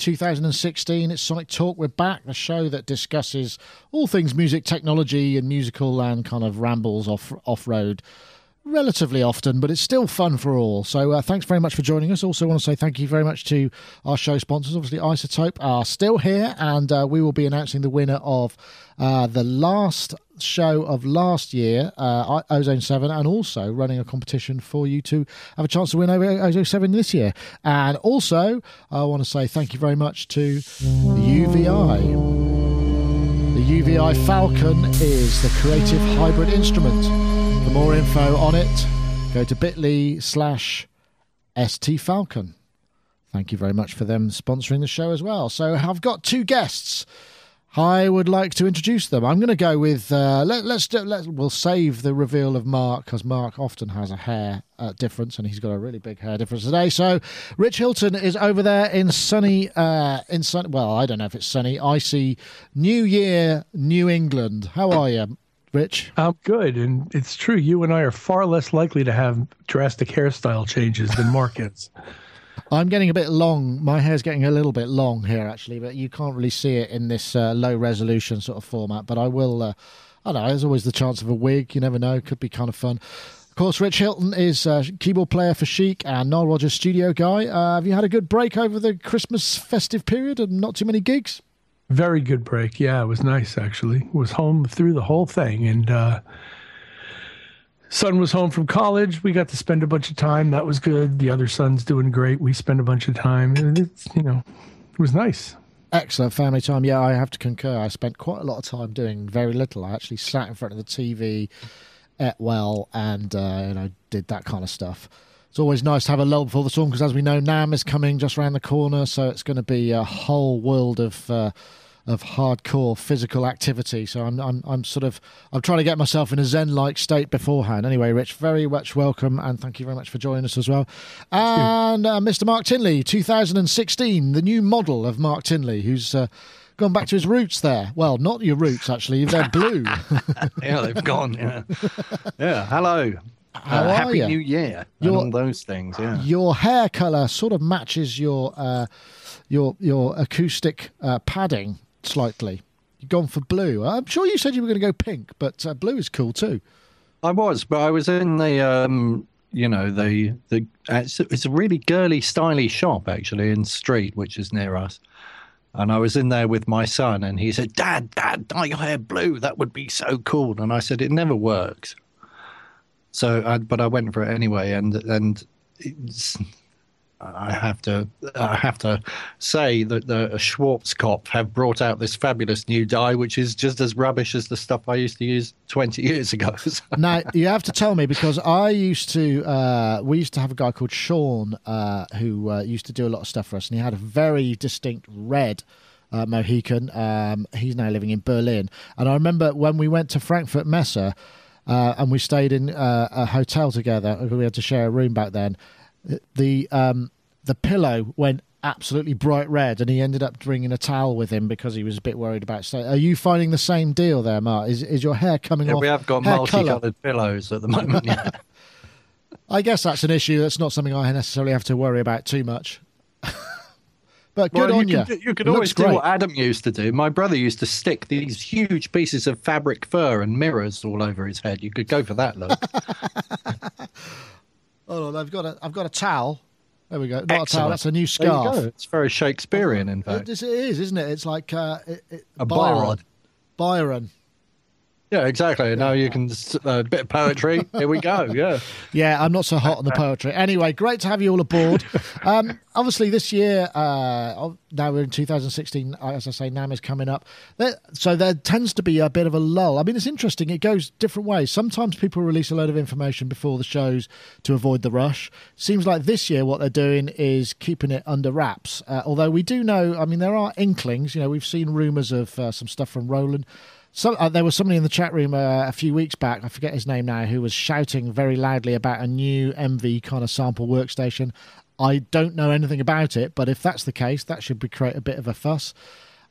2016. It's Sonic Talk. We're back, the show that discusses all things music, technology, and musical and kind of rambles off off road relatively often, but it's still fun for all. So uh, thanks very much for joining us. Also, want to say thank you very much to our show sponsors. Obviously, iZotope are still here, and uh, we will be announcing the winner of uh, the last show of last year, uh, Ozone 7, and also running a competition for you to have a chance to win over Ozone 7 this year. And also, I want to say thank you very much to the UVI. The UVI Falcon is the creative hybrid instrument. For more info on it, go to bit.ly slash stfalcon. Thank you very much for them sponsoring the show as well. So I've got two guests I would like to introduce them. I'm going to go with uh, let, us do, let, we'll save the reveal of Mark because Mark often has a hair uh, difference and he's got a really big hair difference today. So Rich Hilton is over there in sunny uh, in sun. Well, I don't know if it's sunny, icy New Year, New England. How are you? Rich? I'm good. And it's true, you and I are far less likely to have drastic hairstyle changes than Mark is. I'm getting a bit long. My hair's getting a little bit long here, actually, but you can't really see it in this uh, low resolution sort of format. But I will. Uh, I don't know. There's always the chance of a wig. You never know. Could be kind of fun. Of course, Rich Hilton is uh, keyboard player for Chic and Nile Rodgers studio guy. Uh, have you had a good break over the Christmas festive period and not too many gigs? Very good break. Yeah, it was nice actually. Was home through the whole thing and uh, son was home from college. We got to spend a bunch of time. That was good. The other son's doing great. We spent a bunch of time. It's, you know, it was nice. Excellent family time. Yeah, I have to concur. I spent quite a lot of time doing very little. I actually sat in front of the TV, ate well, and uh, you know did that kind of stuff. It's always nice to have a lull before the storm because, as we know, NAMM is coming just around the corner, so it's going to be a whole world of. Uh, of hardcore physical activity. So I'm, I'm, I'm sort of, I'm trying to get myself in a zen-like state beforehand. Anyway, Rich, very much welcome and thank you very much for joining us as well. And uh, Mr. Mark Tinley, 2016, the new model of Mark Tinley, who's. Uh, gone back to his roots there. Well, not your roots actually. They're blue. yeah, they've gone. Yeah. Yeah. Hello. How uh, happy you? New Year your, and all those things. Yeah. Your hair color sort of matches your uh, your your acoustic uh, padding slightly. You've gone for blue. I'm sure you said you were going to go pink, but uh, blue is cool too. I was, but I was in the, um, you know, the the. It's, it's a really girly, stylish shop actually in Street, which is near us. And I was in there with my son, and he said, "Dad, Dad, dye your hair blue. That would be so cool." And I said, "It never works." So, I, but I went for it anyway, and and it's I have to I have to say that the Schwarzkopf have brought out this fabulous new dye, which is just as rubbish as the stuff I used to use twenty years ago. now you have to tell me because I used to uh, we used to have a guy called Sean uh, who uh, used to do a lot of stuff for us, and he had a very distinct red. Uh, Mohican. Um, he's now living in Berlin, and I remember when we went to Frankfurt Messe, uh, and we stayed in uh, a hotel together. We had to share a room back then the um, the pillow went absolutely bright red, and he ended up bringing a towel with him because he was a bit worried about. So, are you finding the same deal there, Mark? Is is your hair coming yeah, off? We have got multicolored pillows at the moment. Yeah. I guess that's an issue. That's not something I necessarily have to worry about too much. but good well, on you. Can, you could always do what Adam used to do. My brother used to stick these huge pieces of fabric fur and mirrors all over his head. You could go for that look. Oh, I've got a I've got a towel. There we go. Not Excellent. a towel. That's a new scarf. It's very Shakespearean, in fact. It, it is, isn't it? It's like uh, it, it, a Byron. bard. Byron. Yeah, exactly. Now you can a uh, bit of poetry. Here we go. Yeah. Yeah, I'm not so hot on the poetry. Anyway, great to have you all aboard. Um, obviously, this year, uh, now we're in 2016. Uh, as I say, NAMM is coming up. There, so there tends to be a bit of a lull. I mean, it's interesting. It goes different ways. Sometimes people release a load of information before the shows to avoid the rush. Seems like this year what they're doing is keeping it under wraps. Uh, although we do know, I mean, there are inklings. You know, we've seen rumours of uh, some stuff from Roland. So, uh, there was somebody in the chat room uh, a few weeks back, I forget his name now, who was shouting very loudly about a new MV kind of sample workstation. I don't know anything about it, but if that's the case, that should be create a bit of a fuss.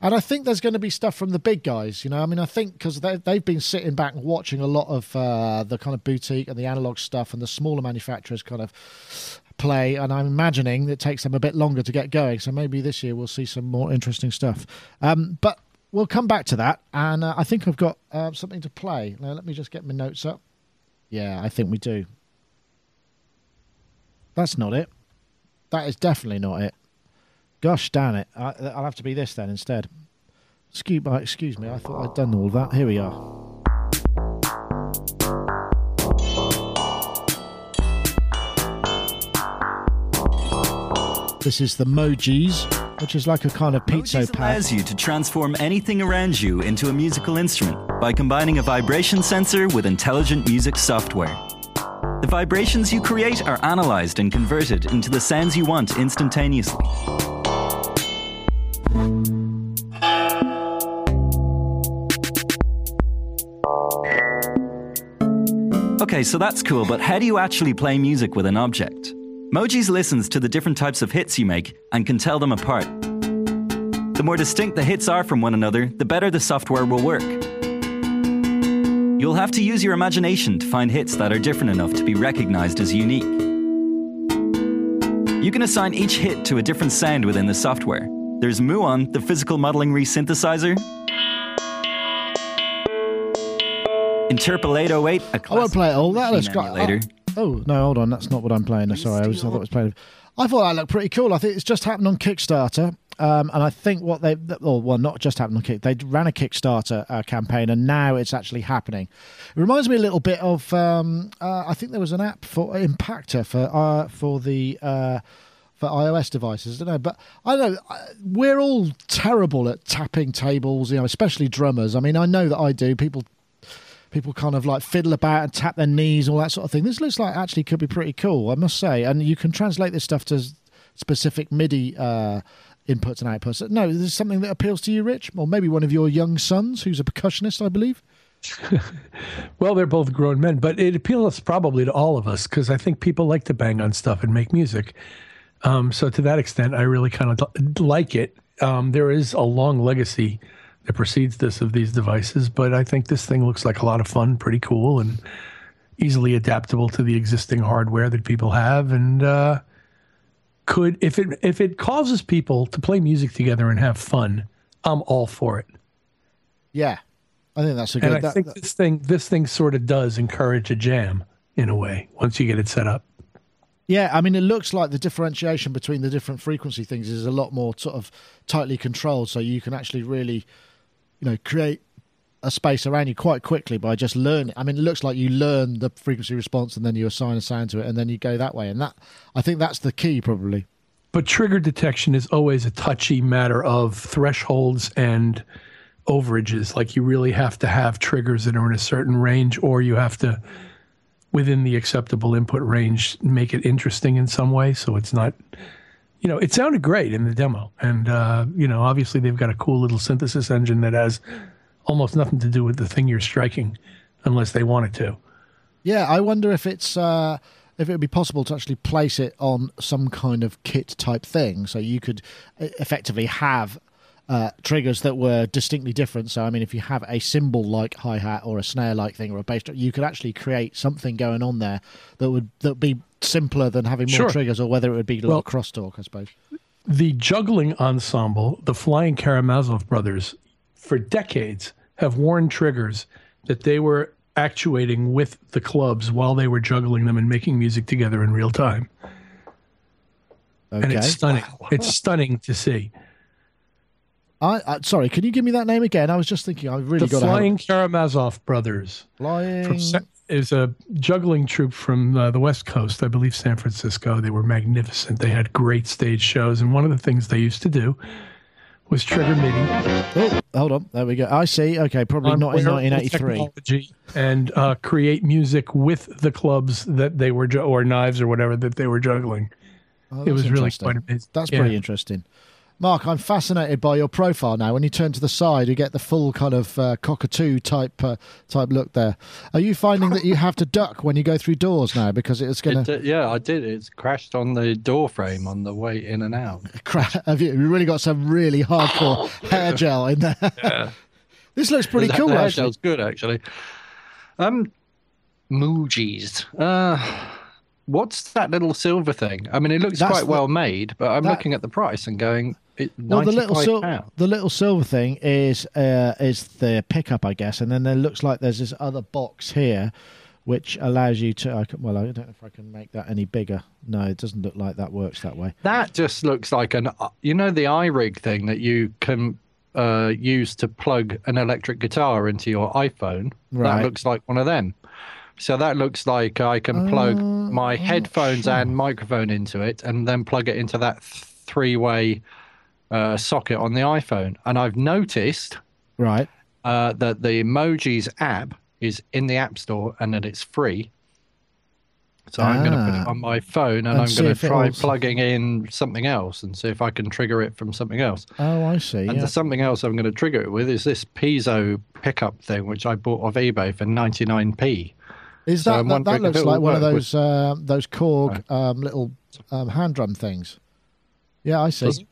And I think there's going to be stuff from the big guys, you know. I mean, I think because they, they've been sitting back and watching a lot of uh, the kind of boutique and the analog stuff, and the smaller manufacturers kind of play. And I'm imagining it takes them a bit longer to get going. So maybe this year we'll see some more interesting stuff. Um, but we'll come back to that. And uh, I think I've got uh, something to play. Now, let me just get my notes up. Yeah, I think we do. That's not it. That is definitely not it. Gosh damn it. I, will have to be this then instead. Excuse, excuse me, I thought I'd done all that. Here we are. This is the Mogees, which is like a kind of pizza Mogees pad. allows you to transform anything around you into a musical instrument by combining a vibration sensor with intelligent music software. The vibrations you create are analyzed and converted into the sounds you want instantaneously. Okay, so that's cool, but how do you actually play music with an object? Mogees listens to the different types of hits you make and can tell them apart. The more distinct the hits are from one another, the better the software will work. You'll have to use your imagination to find hits that are different enough to be recognized as unique. You can assign each hit to a different sound within the software. There's Muon, the physical modeling resynthesizer. Interpolate 08, I won't play all. That looks got emulator. Oh no, hold on. That's not what I'm playing. Sorry, I was. I thought I was playing. I thought that looked pretty cool. I think it's just happened on Kickstarter, um, and I think what they, well, well, not just happened on Kick. They ran a Kickstarter uh, campaign, and now it's actually happening. It reminds me a little bit of. Um, uh, I think there was an app for Impaktor for uh, for the. Uh, for iOS devices, I don't know, but I don't know. We're all terrible at tapping tables, you know, especially drummers. I mean, I know that I do. People people kind of like fiddle about and tap their knees, all that sort of thing. This looks like actually could be pretty cool, I must say. And you can translate this stuff to specific MIDI uh, inputs and outputs. No, this is something that appeals to you, Rich, or maybe one of your young sons, who's a percussionist, I believe. Well, they're both grown men, but it appeals probably to all of us because I think people like to bang on stuff and make music. Um, so to that extent, I really kind of like it. Um, there is a long legacy that precedes this of these devices, but I think this thing looks like a lot of fun, pretty cool, and easily adaptable to the existing hardware that people have. And uh, could if it if it causes people to play music together and have fun, I'm all for it. Yeah, I think that's a good. And I that- think that- this thing this thing sort of does encourage a jam in a way once you get it set up. Yeah, I mean, it looks like the differentiation between the different frequency things is a lot more sort of tightly controlled, so you can actually really, you know, create a space around you quite quickly by just learning. I mean, it looks like you learn the frequency response and then you assign a sound to it, and then you go that way. And that, I think, that's the key probably. But trigger detection is always a touchy matter of thresholds and overages. Like you really have to have triggers that are in a certain range, or you have to, within the acceptable input range, make it interesting in some way. So it's not, you know, it sounded great in the demo. And, uh, you know, obviously they've got a cool little synthesis engine that has almost nothing to do with the thing you're striking unless they want it to. Yeah, I wonder if it's uh, if it would be possible to actually place it on some kind of kit type thing, so you could effectively have uh, triggers that were distinctly different. So, I mean, if you have a cymbal like hi hat or a snare like thing or a bass drum, you could actually create something going on there that would that be simpler than having more Sure. triggers, or whether it would be a Well- lot of crosstalk, I suppose. the juggling ensemble, the Flying Karamazov brothers, for decades have worn triggers that they were actuating with the clubs while they were juggling them and making music together in real time. Okay. And it's stunning. It's stunning to see. I, I sorry, can you give me that name again? I was just thinking, I really The got Flying Karamazov brothers flying. from Sa- is a juggling troupe from uh, the West Coast, I believe San Francisco. They were magnificent. They had great stage shows, and one of the things they used to do was trigger MIDI. Oh, hold on, there we go. I see. Okay, probably not in 1983. and uh, create music with the clubs that they were ju- or knives or whatever that they were juggling. Oh, it was really quite amazing. That's Yeah. pretty interesting. Mark, I'm fascinated by your profile now. When you turn to the side, you get the full kind of uh, cockatoo type uh, type look there. Are you finding that you have to duck when you go through doors now because it's going to? yeah, I did. It's crashed on the door frame on the way in and out. Have you, you really got some really hardcore hair gel in there? Yeah. this looks pretty The- cool, hair actually. gel's good, actually. Um, Mogees. Uh, what's that little silver thing? I mean, it looks That's quite the- well made, but I'm that- looking at the price and going, it, Well, the little sil- the little silver thing is uh, is the pickup, I guess, and then there looks like there's this other box here, which allows you to. I can, well, I don't know if I can make that any bigger. No, it doesn't look like that works that way. That just looks like an, uh, you know, the iRig thing that you can uh, use to plug an electric guitar into your iPhone. Right. That looks like one of them. So that looks like I can plug Uh, my headphones sure. and microphone into it, and then plug it into that three-way uh, socket on the iPhone. And I've noticed Right. uh, that the Emojis app is in the App Store and that it's free. So I'm going to put Ah. it on my phone and, And I'm going to try will- plugging in something else and see if I can trigger it from something else. Oh, I see. And Yeah. the something else I'm going to trigger it with is this piezo pickup thing, which I bought off eBay for 99p. Is that I'm that, that looks like one of work with- those uh, those Korg um, little um, hand drum things? Yeah, I see. Does?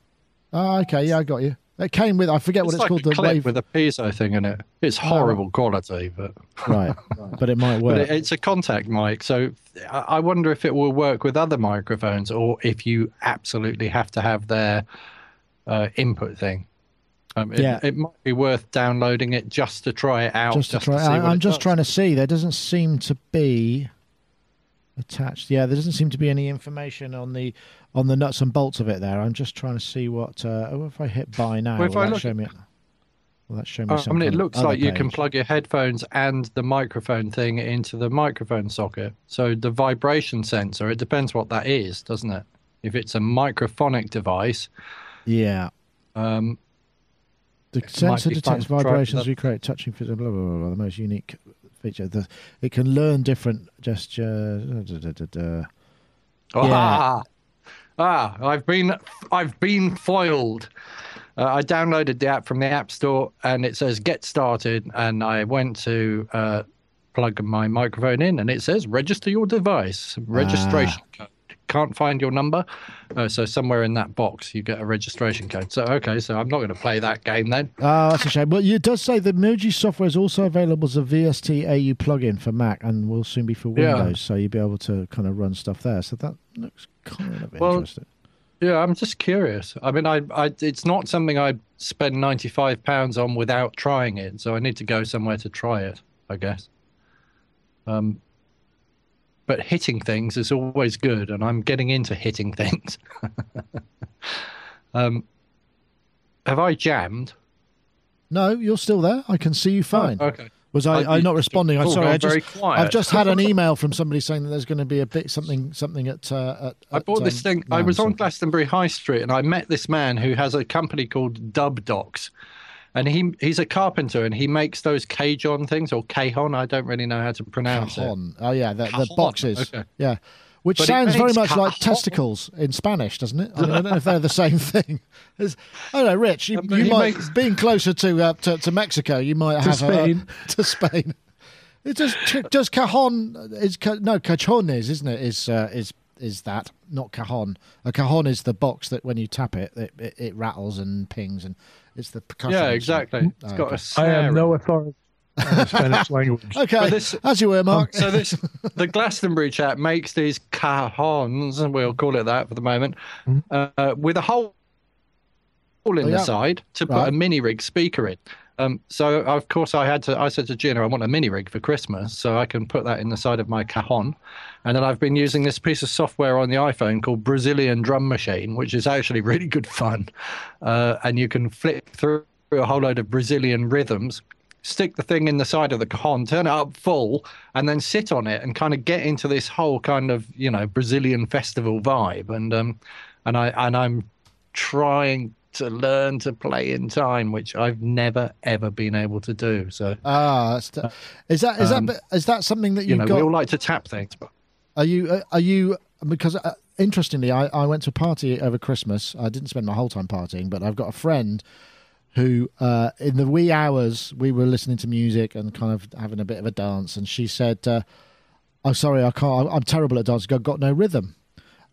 Oh, okay. Yeah, I got you. It came with. I forget what it's like called. a The clip wave. with a piezo thing in it. It's horrible quality, but Right. but it might work. But it, it's a contact mic, so I wonder if it will work with other microphones, or if you absolutely have to have their uh, input thing. Um, it, Yeah. it might be worth downloading it just to try it out. just to try. see I, it just does. trying to see. There doesn't seem to be attached. Yeah, there doesn't seem to be any information on the on the nuts and bolts of it. There. I'm just trying to see what. Uh, oh, if I hit buy now, Well, will that look show me? Will that show me? Uh, I mean, it looks like you can plug your headphones and the microphone thing into the microphone socket. So the vibration sensor, it depends what that is, doesn't it? If it's a microphonic device, Yeah. um, The sensor detects fun to try vibrations we create touching blah, blah, blah, blah, the most unique feature. The, it can learn different gestures. Da, da, da, da. Ah, ah, I've been, I've been foiled. Uh, I downloaded the app from the App Store, and it says "Get started," and I went to uh, plug my microphone in, and it says "Register your device." Registration code. Can't find your number, uh, so somewhere in that box you get a registration code. So okay, so I'm not going to play that game then. Oh, that's a shame. Well, it does say the Mogees software is also available as a VST AU plugin for Mac and will soon be for Yeah. Windows. So you'll be able to kind of run stuff there. So that looks kind of Well, interesting. Yeah, I'm just curious. I mean, I, I, it's not something I spend 95 pounds on without trying it. So I need to go somewhere to try it, I guess. Um, but hitting things is always good, and I'm getting into hitting things. um, have I jammed? No, you're still there. I can see you fine. Oh, okay. Was I, I- I not responding? I'm Oh, sorry. I just, very quiet. I've just had an email from somebody saying that there's going to be a bit something something at. Uh, at I bought at, this um, thing. I was on Glastonbury High Street, and I met this man who has a company called Dub Docs, and he he's a carpenter, and he makes those Cajon things or Cajon. I don't really know how to pronounce it. Cajon. Oh yeah, the, the boxes. okay. Yeah, which But sounds very much like testicles in Spanish, doesn't it? I, mean, I don't know if they're the same thing. It's, I don't know, Rich. You, Uh, you might makes- being closer to, uh, to to Mexico, you might have Spain. A, to Spain. It just just cajon is no cajon is isn't it? Is uh, is is that not cajon? A cajon is the box that when you tap it, it, it, it rattles and pings, and it's the percussion. Yeah, exactly. It's Oh, got okay. a I snare. have no authority Spanish language. Okay, this- as you were, Mark. so this the Glastonbury chap makes these cajons, and we'll call it that for the moment, uh, with a hole in Oh, the side to put Right. a mini rig speaker in. Um, so of course I had to. I said to Gina, I want a mini rig for Christmas, so I can put that in the side of my cajon. And then I've been using this piece of software on the iPhone called Brazilian Drum Machine, which is actually really good fun. Uh, and you can flip through a whole load of Brazilian rhythms, stick the thing in the side of the cajon, turn it up full, and then sit on it and kind of get into this whole kind of you know Brazilian festival vibe. And um, and I and I'm trying to learn to play in time, which I've never ever been able to do. So Ah, that's t- is that is Um, that is that something that you know, got? we all like to tap things, but Are you uh, are you because uh, interestingly, I, I went to a party over Christmas. I didn't spend my whole time partying, but I've got a friend who, uh, in the wee hours, we were listening to music and kind of having a bit of a dance, and she said, uh, "I'm sorry, I can't. I'm terrible at dancing. I've got no rhythm."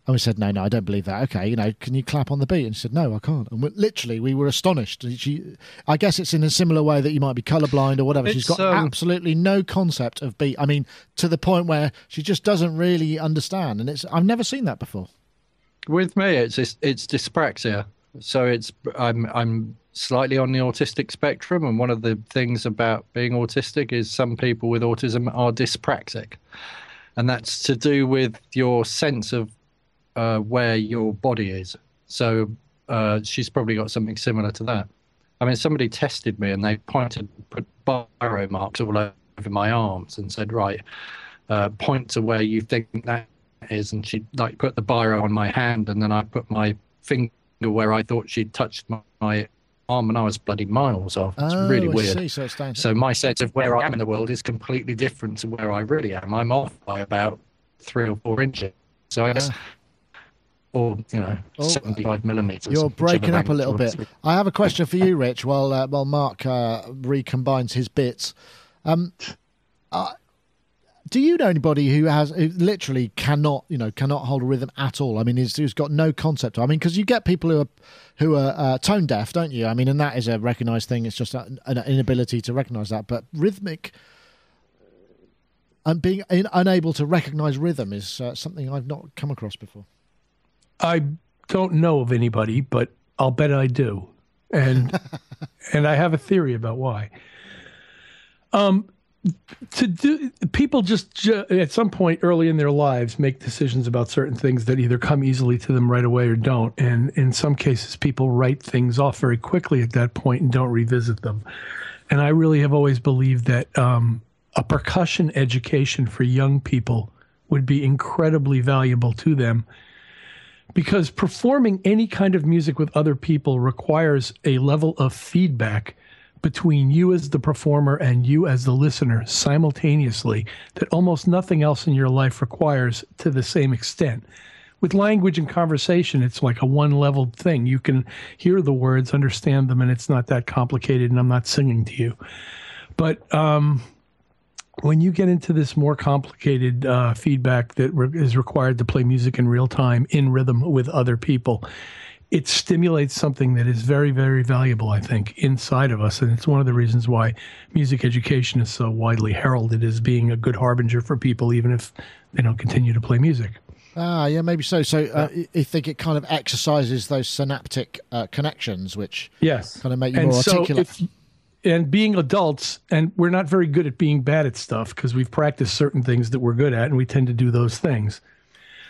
And we said, no, no, I don't believe that. Okay, you know, can you clap on the beat? And she said, no, I can't. And we, literally, we were astonished. She, I guess it's in a similar way that you might be colorblind or whatever. It's, She's got um, absolutely no concept of beat. I mean, to the point where she just doesn't really understand. And it's I've never seen that before. With me, it's it's, it's dyspraxia. So it's I'm I'm slightly on the autistic spectrum, and one of the things about being autistic is some people with autism are dyspraxic, and that's to do with your sense of uh, where your body is. So uh, she's probably got something similar to that. I mean, somebody tested me and they pointed, put biro marks all over my arms and said, right, uh, point to where you think that is. And she like put the biro on my hand and then I put my finger where I thought she'd touched my, my arm and I was bloody miles off. It's oh, really weird. So it's. So my sense of where I am in the world is completely different to where I really am. I'm off by about three or four inches. So I guess Ah. Or you know, Oh, 75 millimeters. You're breaking up a little it bit. I have a question for you, Rich. While uh, while Mark uh, recombines his bits, um, uh, do you know anybody who has who literally cannot, you know, cannot hold a rhythm at all? I mean, who's, who's got no concept. I mean, because you get people who are who are uh, tone deaf, don't you? I mean, and that is a recognised thing. It's just an, an inability to recognise that. But rhythmic and being in, unable to recognise rhythm is uh, something I've not come across before. I don't know of anybody, but I'll bet I do, and and I have a theory about why. Um, to do people just ju- at some point early in their lives make decisions about certain things that either come easily to them right away or don't, and in some cases people write things off very quickly at that point and don't revisit them. And I really have always believed that um, a percussion education for young people would be incredibly valuable to them because performing any kind of music with other people requires a level of feedback between you as the performer and you as the listener simultaneously that almost nothing else in your life requires to the same extent. With language and conversation, it's like a one leveled thing. You can hear the words, understand them, and it's not that complicated, and I'm not singing to you. But um, when you get into this more complicated uh, feedback that re- is required to play music in real time in rhythm with other people, it stimulates something that is very, very valuable, I think, inside of us. And it's one of the reasons why music education is so widely heralded as being a good harbinger for people, even if they don't continue to play music. Ah, yeah, maybe so. So uh, you think it kind of exercises those synaptic uh, connections, which Yes. kind of make you and more so articulate. if, and being adults, and we're not very good at being bad at stuff because we've practiced certain things that we're good at, and we tend to do those things.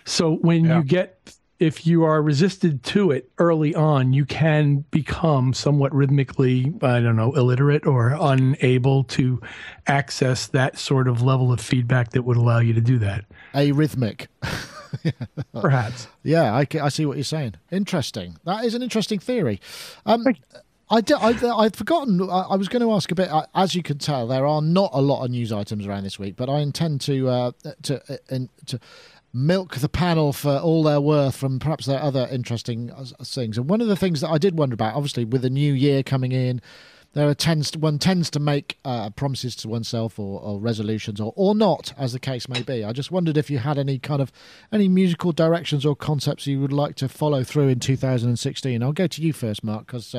So when Yeah. you get, if you are resisted to it early on, you can become somewhat rhythmically, I don't know, illiterate or unable to access that sort of level of feedback that would allow you to do that. A Arrhythmic. Perhaps. Yeah, I, I see what you're saying. Interesting. That is an interesting theory. Um, I did, I, I'd forgotten. I, I was going to ask a bit. uh, As you can tell, there are not a lot of news items around this week, but I intend to uh, to uh, in, to milk the panel for all their worth from perhaps their other interesting uh, things. And one of the things that I did wonder about, obviously, with the new year coming in, there are tends to, one tends to make uh, promises to oneself or, or resolutions or, or not, as the case may be. I just wondered if you had any kind of any musical directions or concepts you would like to follow through in 2016. I'll go to you first, Mark, because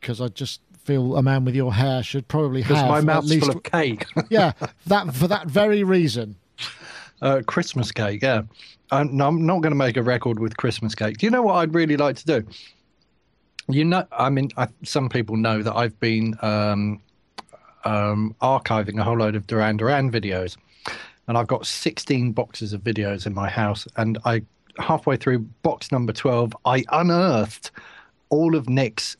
I just feel a man with your hair should probably have my at mouth's least full of cake. yeah that for that very reason. uh, Christmas cake, yeah. I'm, I'm not going to make a record with Christmas cake. Do you know what I'd really like to do? You know, I mean, I, some people know that I've been um, um, archiving a whole load of Duran Duran videos, and I've got 16 boxes of videos in my house. And I, halfway through box number 12, I unearthed all of Nick's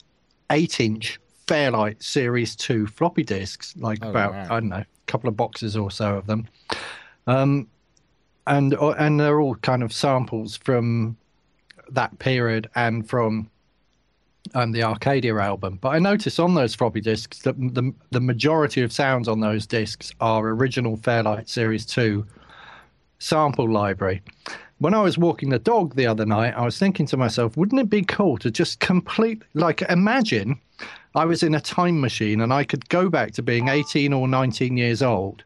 eight-inch Fairlight Series 2 floppy disks, like Oh, about wow. I don't know, a couple of boxes or so of them. Um, and uh, and they're all kind of samples from that period and from um, the Arcadia album. But I notice on those floppy disks that the the majority of sounds on those disks are original Fairlight Series Two sample library. When I was walking the dog the other night, I was thinking to myself, wouldn't it be cool to just complete, like, imagine I was in a time machine and I could go back to being 18 or 19 years old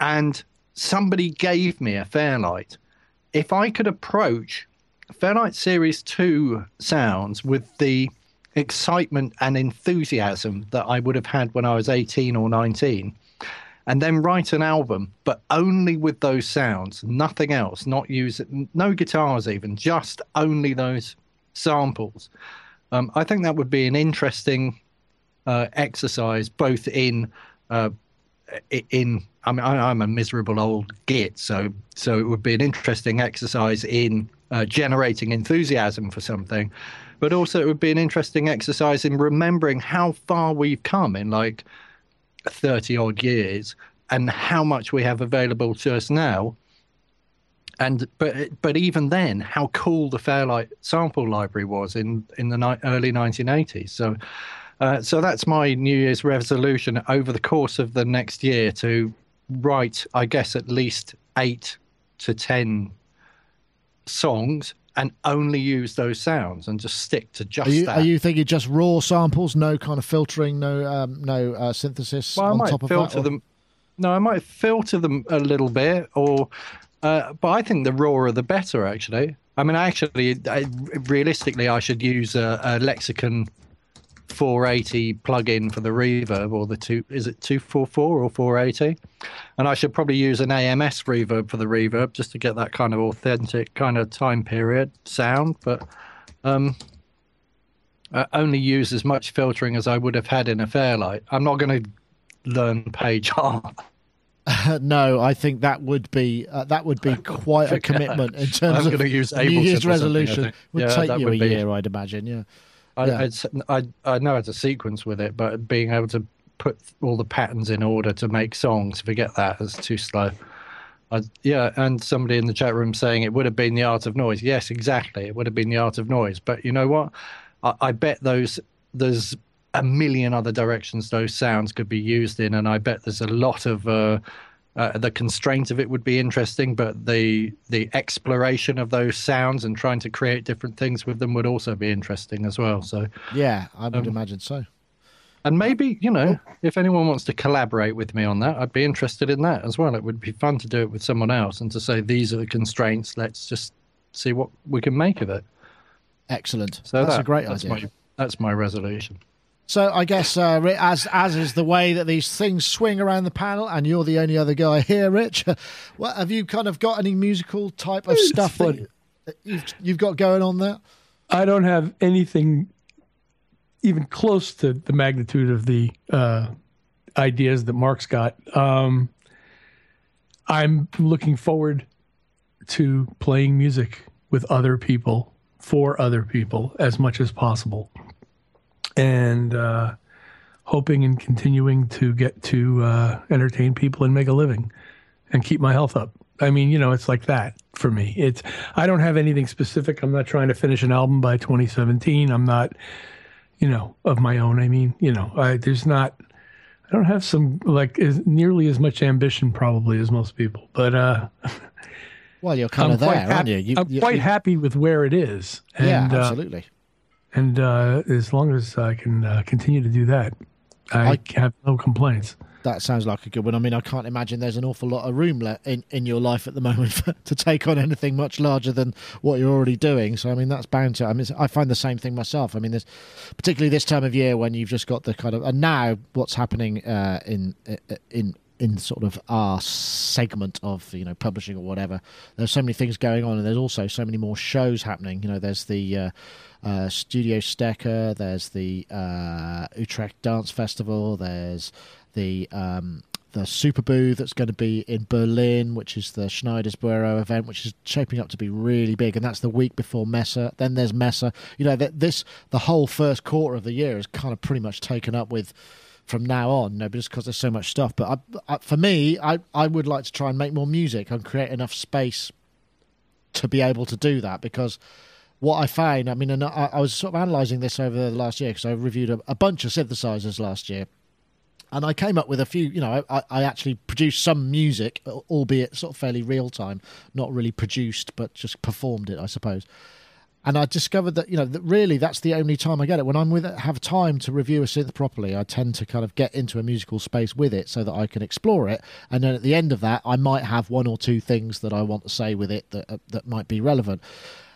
and somebody gave me a Fairlight. If I could approach Fairlight Series 2 sounds with the excitement and enthusiasm that I would have had when I was 18 or 19, and then write an album, but only with those sounds, nothing else, not use no guitars even, just only those samples. Um, I think that would be an interesting uh, exercise, both in uh, in. I mean, I, am a miserable old git, so so it would be an interesting exercise in uh, generating enthusiasm for something, but also it would be an interesting exercise in remembering how far we've come in like 30 odd years and how much we have available to us now. And but but even then how cool the fairlight sample library was in in the ni- early 1980s so uh, so that's my new year's resolution over the course of the next year to write i guess at least 8 to 10 songs and only use those sounds and just stick to just are you, that. Are you thinking just raw samples, no kind of filtering, no um, no uh, synthesis well, on top of filter that? Or? them. No, I might filter them a little bit, or uh, but I think the rawer the better. Actually, I mean, actually, I, realistically, I should use a, a Lexicon 480 plug-in for the reverb, or the two is it 244 or 480? And I should probably use an AMS reverb for the reverb just to get that kind of authentic kind of time period sound. But um, I only use as much filtering as I would have had in a Fairlight. I'm not going to learn page art. no, I think that would be uh, that would be quite a commitment in terms I'm of use New Year's resolution. Would yeah, take you a be, year, I'd imagine. Yeah. I, Yeah. it's, I I know how to sequence with it, but being able to put all the patterns in order to make songs, forget that. It's too slow. I, yeah, and somebody in the chat room saying it would have been the art of noise. Yes, exactly. It would have been the art of noise. But you know what? I, I bet those there's a million other directions those sounds could be used in, and I bet there's a lot of uh, uh, the constraint of it would be interesting, but the the exploration of those sounds and trying to create different things with them would also be interesting as well. So, Yeah, I would Um, imagine so. and maybe you know, if anyone wants to collaborate with me on that, I'd be interested in that as well. It would be fun to do it with someone else and to say these are the constraints. Let's just see what we can make of it. Excellent. So That's that- a great that's idea. My, that's my resolution. So I guess uh, as as is the way that these things swing around the panel, and you're the only other guy here, Rich. What have you kind of got any musical type of It's stuff that funny. you've you've got going on there? I don't have anything even close to the magnitude of the uh, ideas that Mark's got. Um, I'm looking forward to playing music with other people for other people as much as possible, and uh, hoping and continuing to get to uh, entertain people and make a living and keep my health up. I mean, you know, it's like that for me. It's I don't have anything specific. I'm not trying to finish an album by 2017. I'm not, you know, of my own. I mean, you know, I there's not. I don't have some like as nearly as much ambition probably as most people, but uh, Well, you're kind I'm of there, quite aren't happy. you? you I'm you- quite you- happy with where it is. And, Yeah, uh, absolutely. And uh, as long as I can uh, continue to do that, I, I- have no complaints. That sounds like a good one. I mean, I can't imagine there's an awful lot of room le- in in your life at the moment for, to take on anything much larger than what you're already doing. So, I mean, that's bound to. I mean, I find the same thing myself. I mean, there's particularly this time of year when you've just got the kind of and now what's happening uh, in in in sort of our segment of you know publishing or whatever. There's so many things going on, and there's also so many more shows happening. You know, there's the uh, Studio Stecker, there's the uh, Utrecht Dance Festival, there's the um, the Superbooth that's going to be in Berlin, which is the Schneidersbüro event, which is shaping up to be really big, and that's the week before Messe. Then there's Messe. You know this the whole first quarter of the year is kind of pretty much taken up with from now on. No, just because there's so much stuff. But I, I, for me, I I would like to try and make more music and create enough space to be able to do that because what I found, I mean, and I, I was sort of analysing this over the last year because I reviewed a, a bunch of synthesizers last year, and I came up with a few. You know, I, I actually produced some music, albeit sort of fairly real time, not really produced, but just performed it, I suppose. And I discovered that you know that really that's the only time I get it when I'm with it, have time to review a synth properly. I tend to kind of get into a musical space with it so that I can explore it, and then at the end of that, I might have one or two things that I want to say with it that uh, that might be relevant.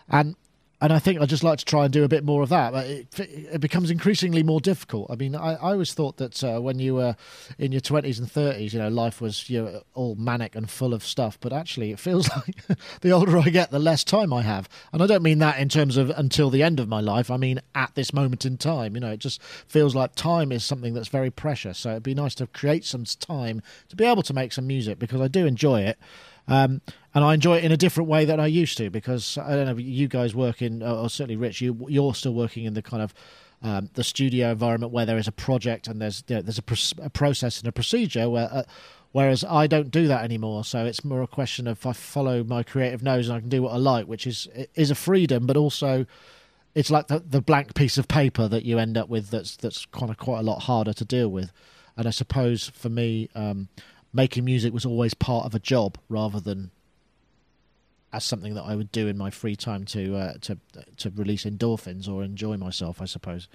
And and I think I'd just like to try and do a bit more of that. It, it becomes increasingly more difficult. I mean, I, I always thought that uh, when you were in your twenties and thirties, you know, life was you know, all manic and full of stuff. But actually, it feels like the older I get, the less time I have. And I don't mean that in terms of until the end of my life. I mean at this moment in time. You know, it just feels like time is something that's very precious. So it'd be nice to create some time to be able to make some music because I do enjoy it. Um, and I enjoy it in a different way than I used to because I don't know. You guys work in, or certainly Rich, you you're still working in the kind of um, the studio environment where there is a project and there's you know, there's a, a, process and a procedure where. Uh, whereas I don't do that anymore, so it's more a question of I follow my creative nose and I can do what I like, which is is a freedom, but also it's like the, the blank piece of paper that you end up with that's that's kind of quite a lot harder to deal with. And I suppose for me, um, making music was always part of a job rather than as something that I would do in my free time to uh, to to release endorphins or enjoy myself. I suppose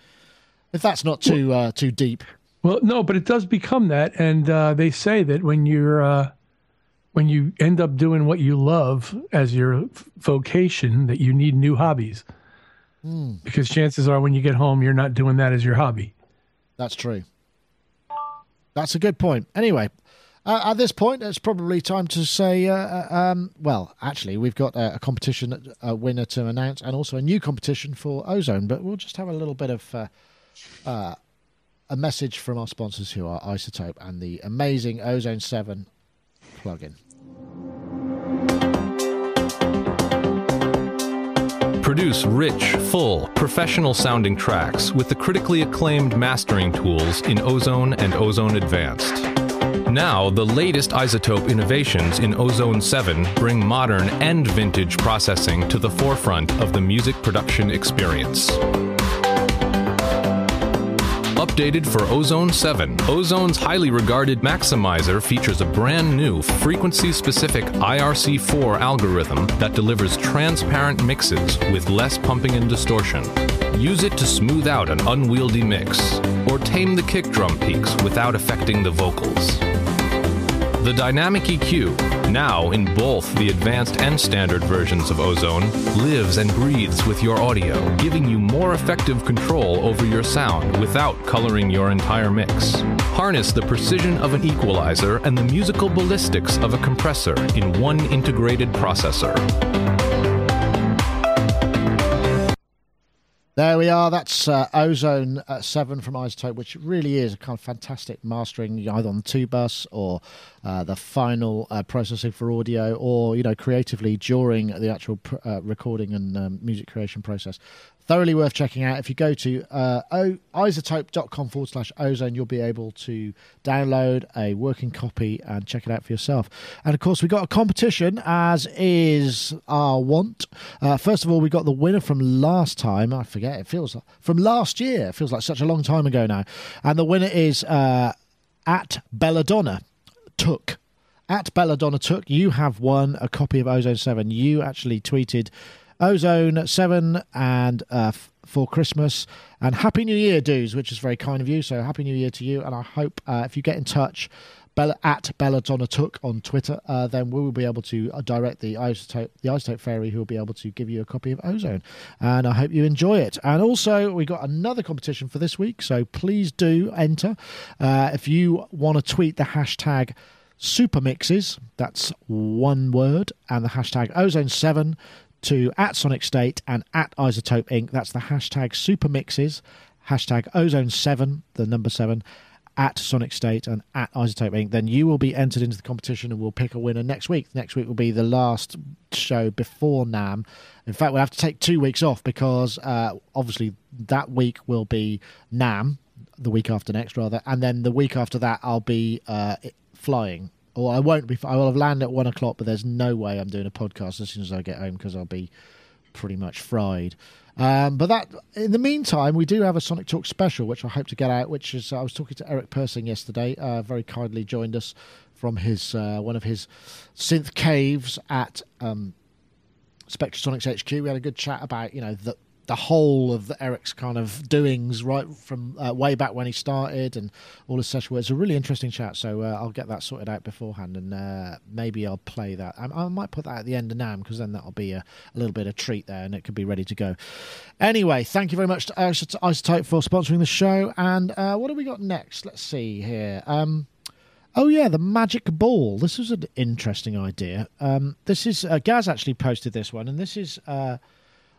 if that's not too uh, too deep. Well, no, but it does become that, and uh, they say that when you're uh, when you end up doing what you love as your vocation, that you need new hobbies. Mm. Because chances are, when you get home, you're not doing that as your hobby. That's true. That's a good point. Anyway, uh, at this point, it's probably time to say, uh, uh um, well, actually, we've got a, a competition a winner to announce and also a new competition for Ozone, but we'll just have a little bit of uh, uh, a message from our sponsors who are iZotope and the amazing Ozone 7 plugin. Produce rich, full, professional sounding tracks with the critically acclaimed mastering tools in Ozone and Ozone Advanced. Now, the latest iZotope innovations in Ozone 7 bring modern and vintage processing to the forefront of the music production experience. Updated for Ozone 7, Ozone's highly regarded maximizer features a brand new frequency specific IRC4 algorithm that delivers transparent mixes with less pumping and distortion. Use it to smooth out an unwieldy mix, or tame the kick drum peaks without affecting the vocals. The Dynamic EQ, now in both the advanced and standard versions of Ozone, lives and breathes with your audio, giving you more effective control over your sound without coloring your entire mix. Harness the precision of an equalizer and the musical ballistics of a compressor in one integrated processor. There we are. That's uh, Ozone uh, 7 from iZotope, which really is a kind of fantastic mastering, either on the two bus or uh, the final uh, processing for audio, or you know, creatively during the actual pr- uh, recording and um, music creation process thoroughly worth checking out. If you go to uh, izotope.com forward slash ozone, you'll be able to download a working copy and check it out for yourself. And of course, we got a competition, as is our want. Uh, first of all, we got the winner from last time. I forget, it feels like from last year. It feels like such a long time ago now. And the winner is uh, at Belladonna Took at Belladonna Took, you have won a copy of Ozone 7. You actually tweeted Ozone 7 and uh, for Christmas. And Happy New Year, dudes, which is very kind of you. So Happy New Year to you. And I hope uh, if you get in touch, Bella, at Belladonna Took on Twitter, uh, then we will be able to uh, direct the iZotope, the iZotope Fairy, who will be able to give you a copy of Ozone. And I hope you enjoy it. And also, we got another competition for this week, so please do enter. Uh, if you want to tweet the hashtag super mixes, that's one word, and the hashtag Ozone7 to at Sonic State and at iZotope Inc. That's the hashtag supermixes, hashtag ozone7, the number 7, at Sonic State and at iZotope Inc. Then you will be entered into the competition and we'll pick a winner next week. Next week will be the last show before NAMM. In fact, we'll have to take two weeks off because uh, obviously that week will be NAMM, the week after next, rather. And then the week after that, I'll be uh, flying or I won't be. I will have landed at one o'clock, but there's no way I'm doing a podcast as soon as I get home because I'll be pretty much fried. Um, but that, in the meantime, we do have a Sonic Talk special, which I hope to get out. Which is, I was talking to Eric Persing yesterday. Uh, very kindly joined us from his uh, one of his synth caves at um, Spectrasonics HQ. We had a good chat about you know the the whole of Eric's kind of doings right from uh, way back when he started and all his session work. It's a really interesting chat, so uh, I'll get that sorted out beforehand and uh, maybe I'll play that. I, I, might put that at the end of NAMM because then that'll be a, a, little bit of treat there and it could be ready to go. Anyway, thank you very much to iZotope for sponsoring the show. And uh, what have we got next? Let's see here. Um, Oh yeah, the magic ball. This is an interesting idea. Um, this is uh, Gaz actually posted this one, and this is uh,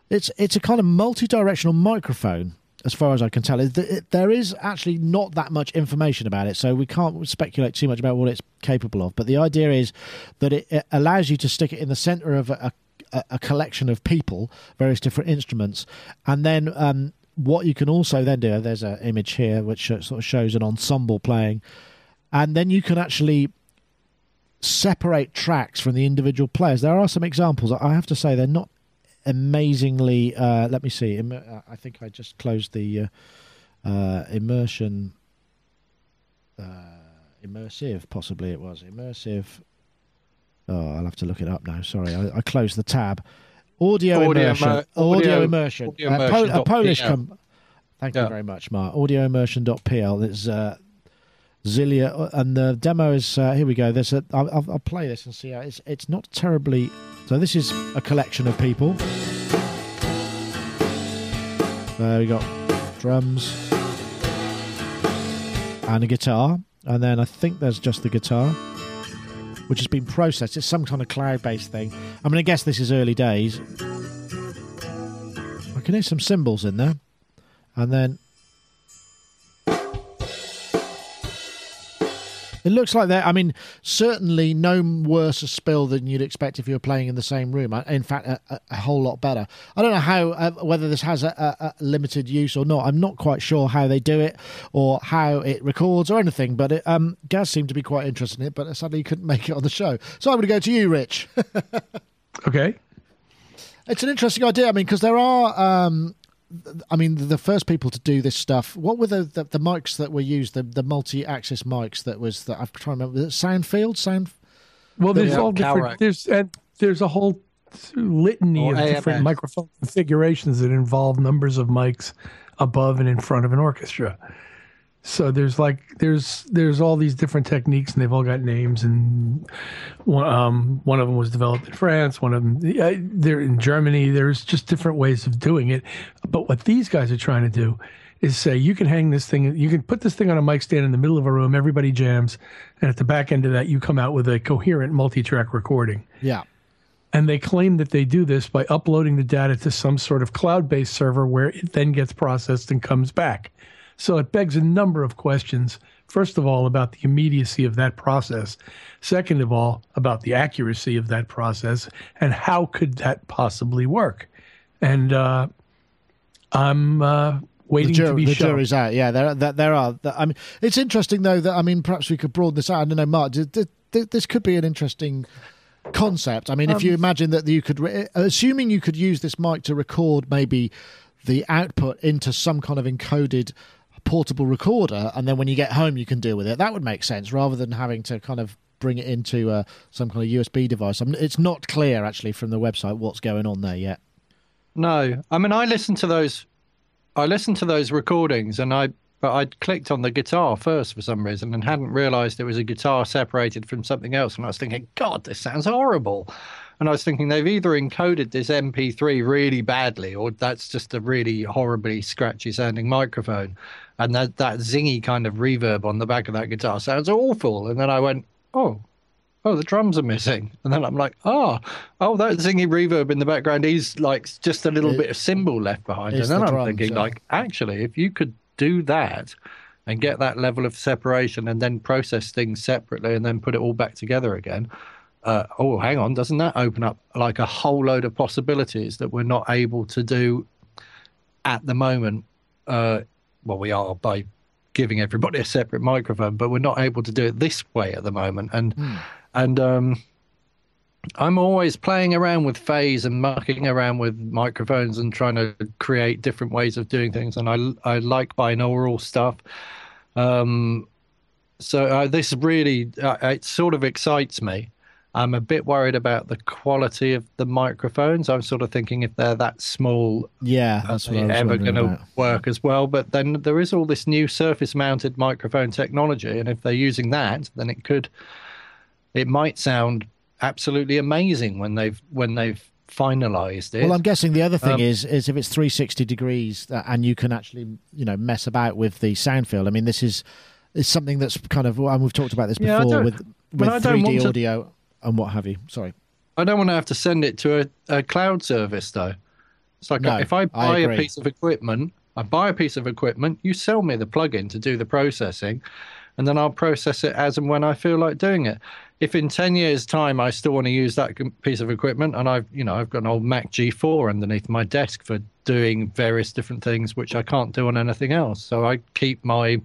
it's it's a kind of multi-directional microphone, as far as I can tell. It, it, there is actually not that much information about it, so we can't speculate too much about what it's capable of. But the idea is that it, it allows you to stick it in the center of a, a, a, collection of people, various different instruments, and then. Um, what you can also then do, there's an image here which sort of shows an ensemble playing, and then you can actually separate tracks from the individual players. There are some examples. I have to say they're not amazingly. Uh, let me see. Uh, I think I just closed the uh, uh, immersion. Uh, immersive, possibly it was immersive. Oh, I'll have to look it up now. Sorry, I, I closed the tab. Audio, audio immersion. Audio, audio, immersion. Audio immersion. a Polish com- Thank yeah. you very much, Mark. Audioimmersion.pl. It's uh, Zilia, and the demo is uh, here. We go. There's a. I'll, I'll play this and see how it's. It's not terribly. So this is a collection of people. There we got drums and a guitar, and then I think there's just the guitar, which has been processed. It's some kind of cloud-based thing. I'm going to guess this is early days. I can hear some cymbals in there, and then It looks like that. I mean, certainly no worse a spill than you'd expect if you were playing in the same room. In fact, a, a whole lot better. I don't know how uh, whether this has a, a, limited use or not. I'm not quite sure how they do it or how it records or anything. But it, um, Gaz seemed to be quite interested in it, but sadly he couldn't make it on the show. So I'm going to go to you, Rich. okay. It's an interesting idea. I mean, because there are um, I mean, the first people to do this stuff. What were the, the, the mics that were used? The the multi-axis mics that was that I'm trying to remember. Soundfield, sound. Field? Well, there's all different. There's and there's a whole litany or of AMS. different microphone configurations that involve numbers of mics above and in front of an orchestra. So there's like there's there's all these different techniques and they've all got names and one um one of them was developed in France one of them they're in Germany. There's just different ways of doing it. But what these guys are trying to do is say you can hang this thing you can put this thing on a mic stand in the middle of a room everybody jams and at the back end of that you come out with a coherent multi-track recording. Yeah. And they claim that they do this by uploading the data to some sort of cloud-based server where it then gets processed and comes back so it begs a number of questions. First of all, about the immediacy of that process. Second of all, about the accuracy of that process and how could that possibly work. And uh, I'm uh, waiting the to be the shown. jury's out. Yeah, there, there, there are. I mean, it's interesting though that I mean, perhaps we could broaden this out. I don't know, Mark. This could be an interesting concept. I mean, um, if you um, imagine that you could, assuming you could use this mic to record maybe the output into some kind of encoded portable recorder, and then when you get home, you can deal with it. That would make sense rather than having to kind of bring it into uh, some kind of USB device. I mean, it's not clear actually from the website what's going on there yet. No, I mean, I listened to those. I listened to those recordings, and I but I'd clicked on the guitar first for some reason and hadn't realised it was a guitar separated from something else. And I was thinking, God, this sounds horrible. And I was thinking they've either encoded this MP3 really badly, or that's just a really horribly scratchy sounding microphone and that that zingy kind of reverb on the back of that guitar sounds awful. And then I went, oh, oh, the drums are missing. And then I'm like, oh, oh, that zingy reverb in the background is like just a little it, bit of cymbal left behind. And then the I'm drums, thinking, yeah. like, actually, if you could do that and get that level of separation and then process things separately and then put it all back together again. Uh, oh, hang on, doesn't that open up like a whole load of possibilities that we're not able to do at the moment uh, well, we are by giving everybody a separate microphone, but we're not able to do it this way at the moment. And mm. and um, I'm always playing around with phase and mucking around with microphones and trying to create different ways of doing things. And I, I like binaural stuff. Um, so uh, this really, uh, it sort of excites me. I'm a bit worried about the quality of the microphones. I'm sort of thinking if they're that small, yeah, that's what I ever going to work as well. But then there is all this new surface-mounted microphone technology, and if they're using that, then it could, it might sound absolutely amazing when they've when they've finalized it. Well, I'm guessing the other thing Um, is is if it's 360 degrees uh, and you can actually you know mess about with the sound field. I mean, this is is something that's kind of and we've talked about this before don't- with with 3D want to- audio and what have you. Sorry. I don't want to have to send it to a, a cloud service though. It's like No, if I I buy a piece of equipment, I buy a piece of equipment, you sell me the plugin to do the processing, and then I'll process it as and when I feel like doing it. If in ten years' time I still want to use that piece of equipment, and I've you know I've got an old Mac G4 underneath my desk for doing various different things which I can't do on anything else, so I keep my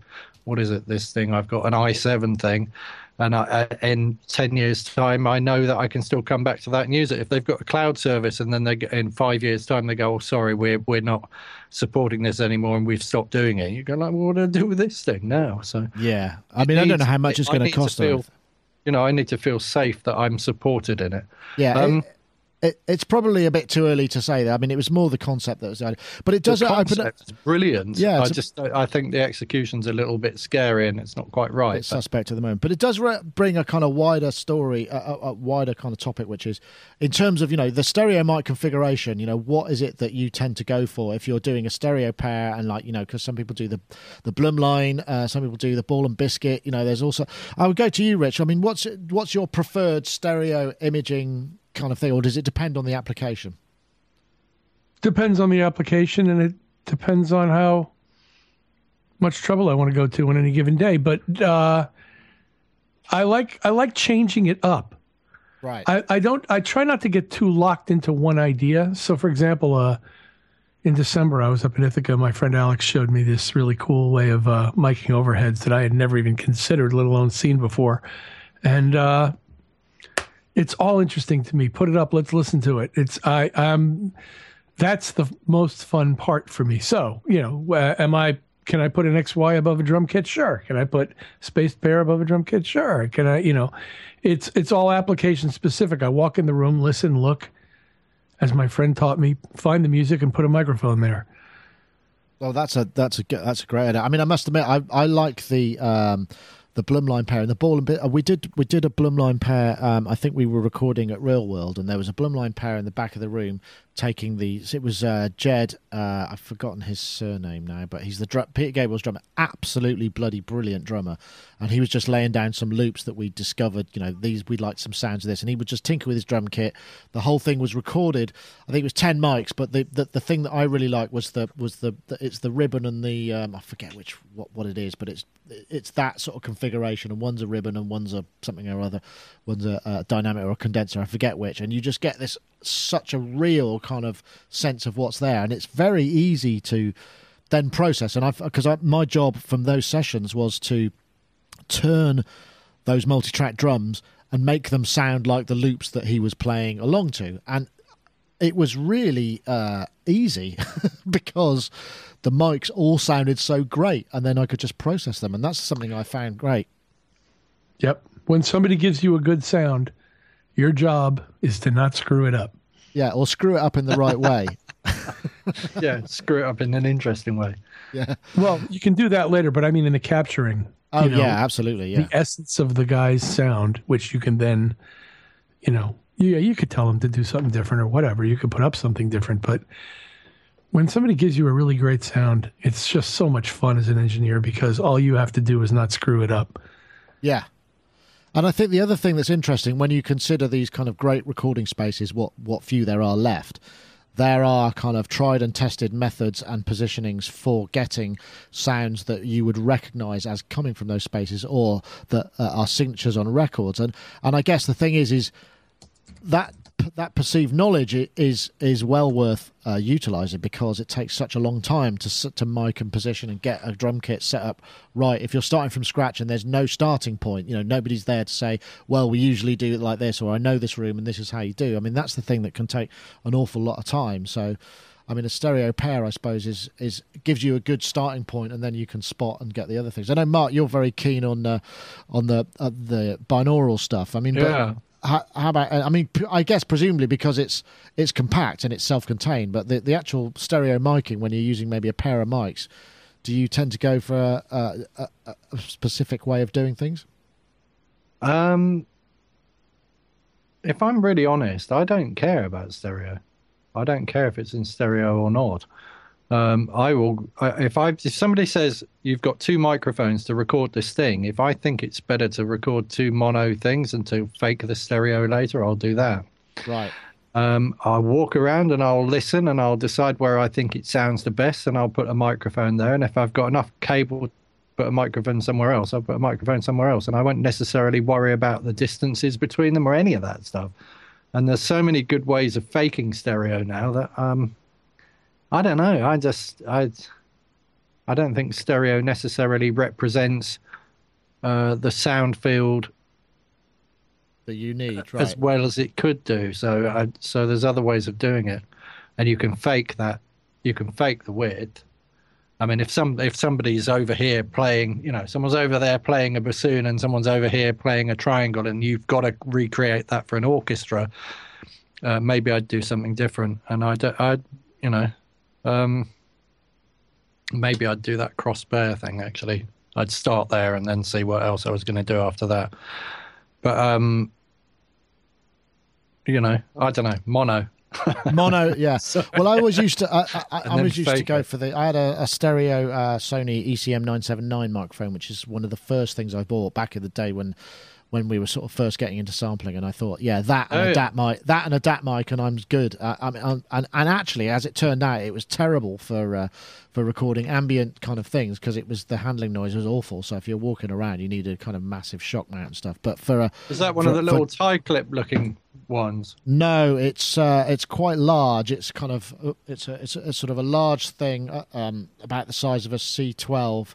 what is it this thing I've got an i7 thing and I, in 10 years time i know that i can still come back to that and use it. If they've got a cloud service and then they in five years time they go oh sorry we're we're not supporting this anymore and we've stopped doing it you go like well, what do i do with this thing now? So Yeah, I mean, I don't know how much it's going to cost. feel- you know i need to feel safe that i'm supported in it. Yeah, Um, it, it, it's probably a bit too early to say that. I mean, it was more the concept that was, but it does the open up. brilliant Yeah, i it's a- just i think the execution's a little bit scary and it's not quite right but- suspect at the moment. But it does re- bring a kind of wider story, a, a, a wider kind of topic, which is in terms of you know the stereo mic configuration. You know, what is it that you tend to go for if you're doing a stereo pair and like you know because some people do the the Blumlein, uh, some people do the Ball and Biscuit. You know, there's also I would go to you, Rich. I mean, what's what's your preferred stereo imaging kind of thing, or does it depend on the application? Depends on the application, and it depends on how much trouble I want to go to on any given day. But uh, I like I like changing it up. Right. I, I don't I try not to get too locked into one idea. So for example, uh in December I was up in Ithaca, my friend Alex showed me this really cool way of uh miking overheads that I had never even considered, let alone seen before. And uh it's all interesting to me. Put it up, let's listen to it. It's I um that's the most fun part for me. So, you know, uh, am I can I put an XY above a drum kit? Sure. Can I put spaced pair above a drum kit? Sure. Can I, you know, it's it's all application specific. I walk in the room, listen, look, as my friend taught me, find the music and put a microphone there. Well, that's a that's a that's a great idea. I mean, I must admit, I I like the um, the Blumlein pair and the ball and bit. We did we did a Blumlein pair. Um, I think we were recording at Real World, and there was a Blumlein pair in the back of the room taking the. It was uh, Jed. Uh, I've forgotten his surname now, but he's the drum, Peter Gabriel's drummer. Absolutely bloody brilliant drummer, and he was just laying down some loops that we discovered. You know, these we liked some sounds of this, and he would just tinker with his drum kit. The whole thing was recorded. I think it was ten mics, but the the, the thing that I really liked was the was the, the it's the ribbon and the um, I forget which what, what it is, but it's it's that sort of configuration, and one's a ribbon and one's a something or other, one's a, a dynamic or a condenser. I forget which, and you just get this such a real kind of sense of what's there, and it's very easy to then process. And I've because my job from those sessions was to turn those multi-track drums and make them sound like the loops that he was playing along to and it was really uh, easy because the mics all sounded so great and then i could just process them and that's something i found great Yep. When somebody gives you a good sound, your job is to not screw it up. yeah or screw it up in the right way yeah screw it up in an interesting way yeah Well, you can do that later, but I mean in the capturing. oh you know, yeah absolutely yeah the essence of the guy's sound, which you can then, you know, yeah, you could tell him to do something different or whatever. You could put up something different, but when somebody gives you a really great sound, it's just so much fun as an engineer because all you have to do is not screw it up. Yeah. And I think the other thing that's interesting when you consider these kind of great recording spaces, what, what few there are left, there are kind of tried and tested methods and positionings for getting sounds that you would recognize as coming from those spaces or that uh, are signatures on records. And, and I guess the thing is, is that that perceived knowledge is is well worth uh, utilizing because it takes such a long time to to mic and position and get a drum kit set up right. If you're starting from scratch and there's no starting point, you know nobody's there to say, "Well, we usually do it like this," or "I know this room and this is how you do." I mean, that's the thing that can take an awful lot of time. So. I mean, a stereo pair, I suppose, is is gives you a good starting point, and then you can spot and get the other things. I know, Mark, you're very keen on uh, on the uh, the binaural stuff. I mean, yeah. How, how, about? I mean, I guess presumably because it's it's compact and it's self-contained, but the the actual stereo miking when you're using maybe a pair of mics, do you tend to go for a, a, a specific way of doing things? Um, if I'm really honest, I don't care about stereo. I don't care if it's in stereo or not. Um, I will if I if somebody says you've got two microphones to record this thing, if I think it's better to record two mono things and to fake the stereo later, I'll do that. Right. Um, I'll walk around and I'll listen and I'll decide where I think it sounds the best and I'll put a microphone there. And if I've got enough cable put a microphone somewhere else, I'll put a microphone somewhere else. And I won't necessarily worry about the distances between them or any of that stuff. And there's so many good ways of faking stereo now that um, I don't know. I just I I don't think stereo necessarily represents uh, the sound field that you need right. as well as it could do. So I, so there's other ways of doing it, and you can fake that. You can fake the width. I mean, if some if somebody's over here playing, you know, someone's over there playing a bassoon and someone's over here playing a triangle, and you've got to recreate that for an orchestra. Uh, maybe I'd do something different, and I, I, you know, um, maybe I'd do that cross bear thing. Actually, I'd start there and then see what else I was going to do after that. But um, you know, I don't know, mono. mono, yeah. Well, I always used to. I, I, I was used to go for the. I had a, a stereo uh, Sony ECM nine seven nine microphone, which is one of the first things I bought back in the day when when we were sort of first getting into sampling, and I thought, yeah, that and oh, a DAT mic, that and a DAT mic, and I'm good. Uh, I mean, and and actually, as it turned out, it was terrible for uh, for recording ambient kind of things because it was the handling noise was awful. So if you're walking around, you need a kind of massive shock mount and stuff. But for a is that one for, of the little for, tie clip looking ones? No, it's uh, it's quite large. It's kind of uh, it's a it's a, sort of a large thing, uh, um, about the size of a C12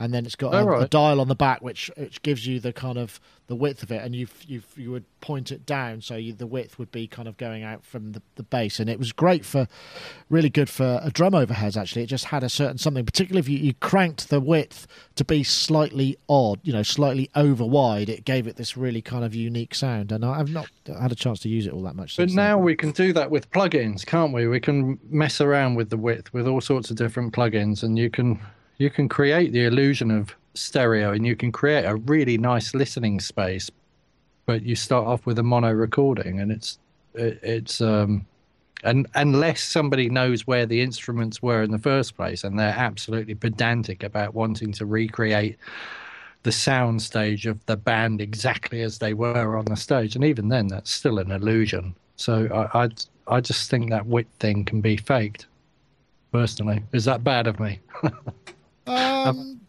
and then it's got oh, a, right. a, dial on the back which which gives you the kind of the width of it, and you you you would point it down so you, the width would be kind of going out from the, the base, and it was great for really good for a drum overheads. Actually, it just had a certain something, particularly if you, you cranked the width to be slightly odd, you know, slightly over wide. It gave it this really kind of unique sound, and I've not had a chance to use it all that much. But now then. we can do that with plugins, can't we? We can mess around with the width with all sorts of different plugins, and you can you can create the illusion of stereo and you can create a really nice listening space but you start off with a mono recording and it's it, it's um and unless somebody knows where the instruments were in the first place and they're absolutely pedantic about wanting to recreate the sound stage of the band exactly as they were on the stage. And even then that's still an illusion. So i i, I just think that wit thing can be faked personally. Is that bad of me? Um,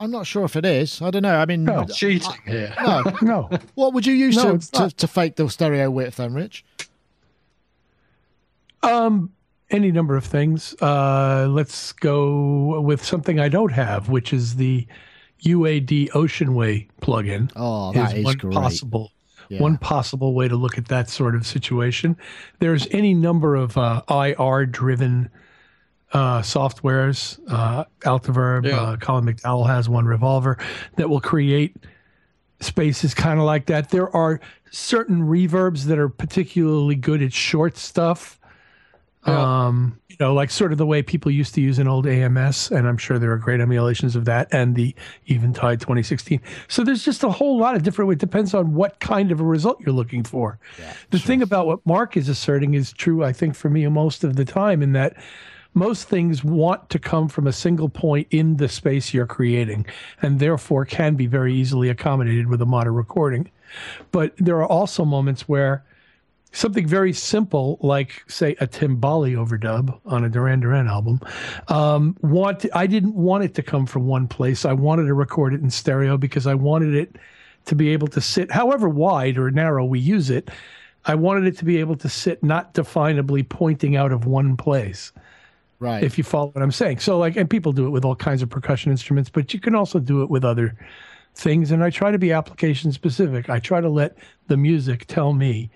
I'm not sure if it is. I don't know. I mean, no, cheating I, here. No, no. What would you use no, to, to, to, fake the stereo width, then, Rich? Um, any number of things. Uh, let's go with something I don't have, which is the UAD Oceanway plugin. Oh, that is, is one great. possible. Yeah. One possible way to look at that sort of situation. There's any number of uh, IR driven uh, softwares. Uh, Altiverb, yeah. uh, Colin McDowell has one, Revolver, that will create spaces kind of like that. There are certain reverbs that are particularly good at short stuff. Yeah. Um, you know, like sort of the way people used to use an old AMS, and I'm sure there are great emulations of that, and the Eventide 2016. So there's just a whole lot of different. It depends on what kind of a result you're looking for. Yeah, the sure. thing about what Mark is asserting is true, I think, for me most of the time, in that most things want to come from a single point in the space you're creating and therefore can be very easily accommodated with a mono recording. But there are also moments where something very simple, like say a timbali overdub on a Duran Duran album, um, want I didn't want it to come from one place. I wanted to record it in stereo because I wanted it to be able to sit, however wide or narrow we use it, I wanted it to be able to sit not definably pointing out of one place. Right. If you follow what I'm saying. So like and people do it with all kinds of percussion instruments, but you can also do it with other things and I try to be application specific. I try to let the music tell me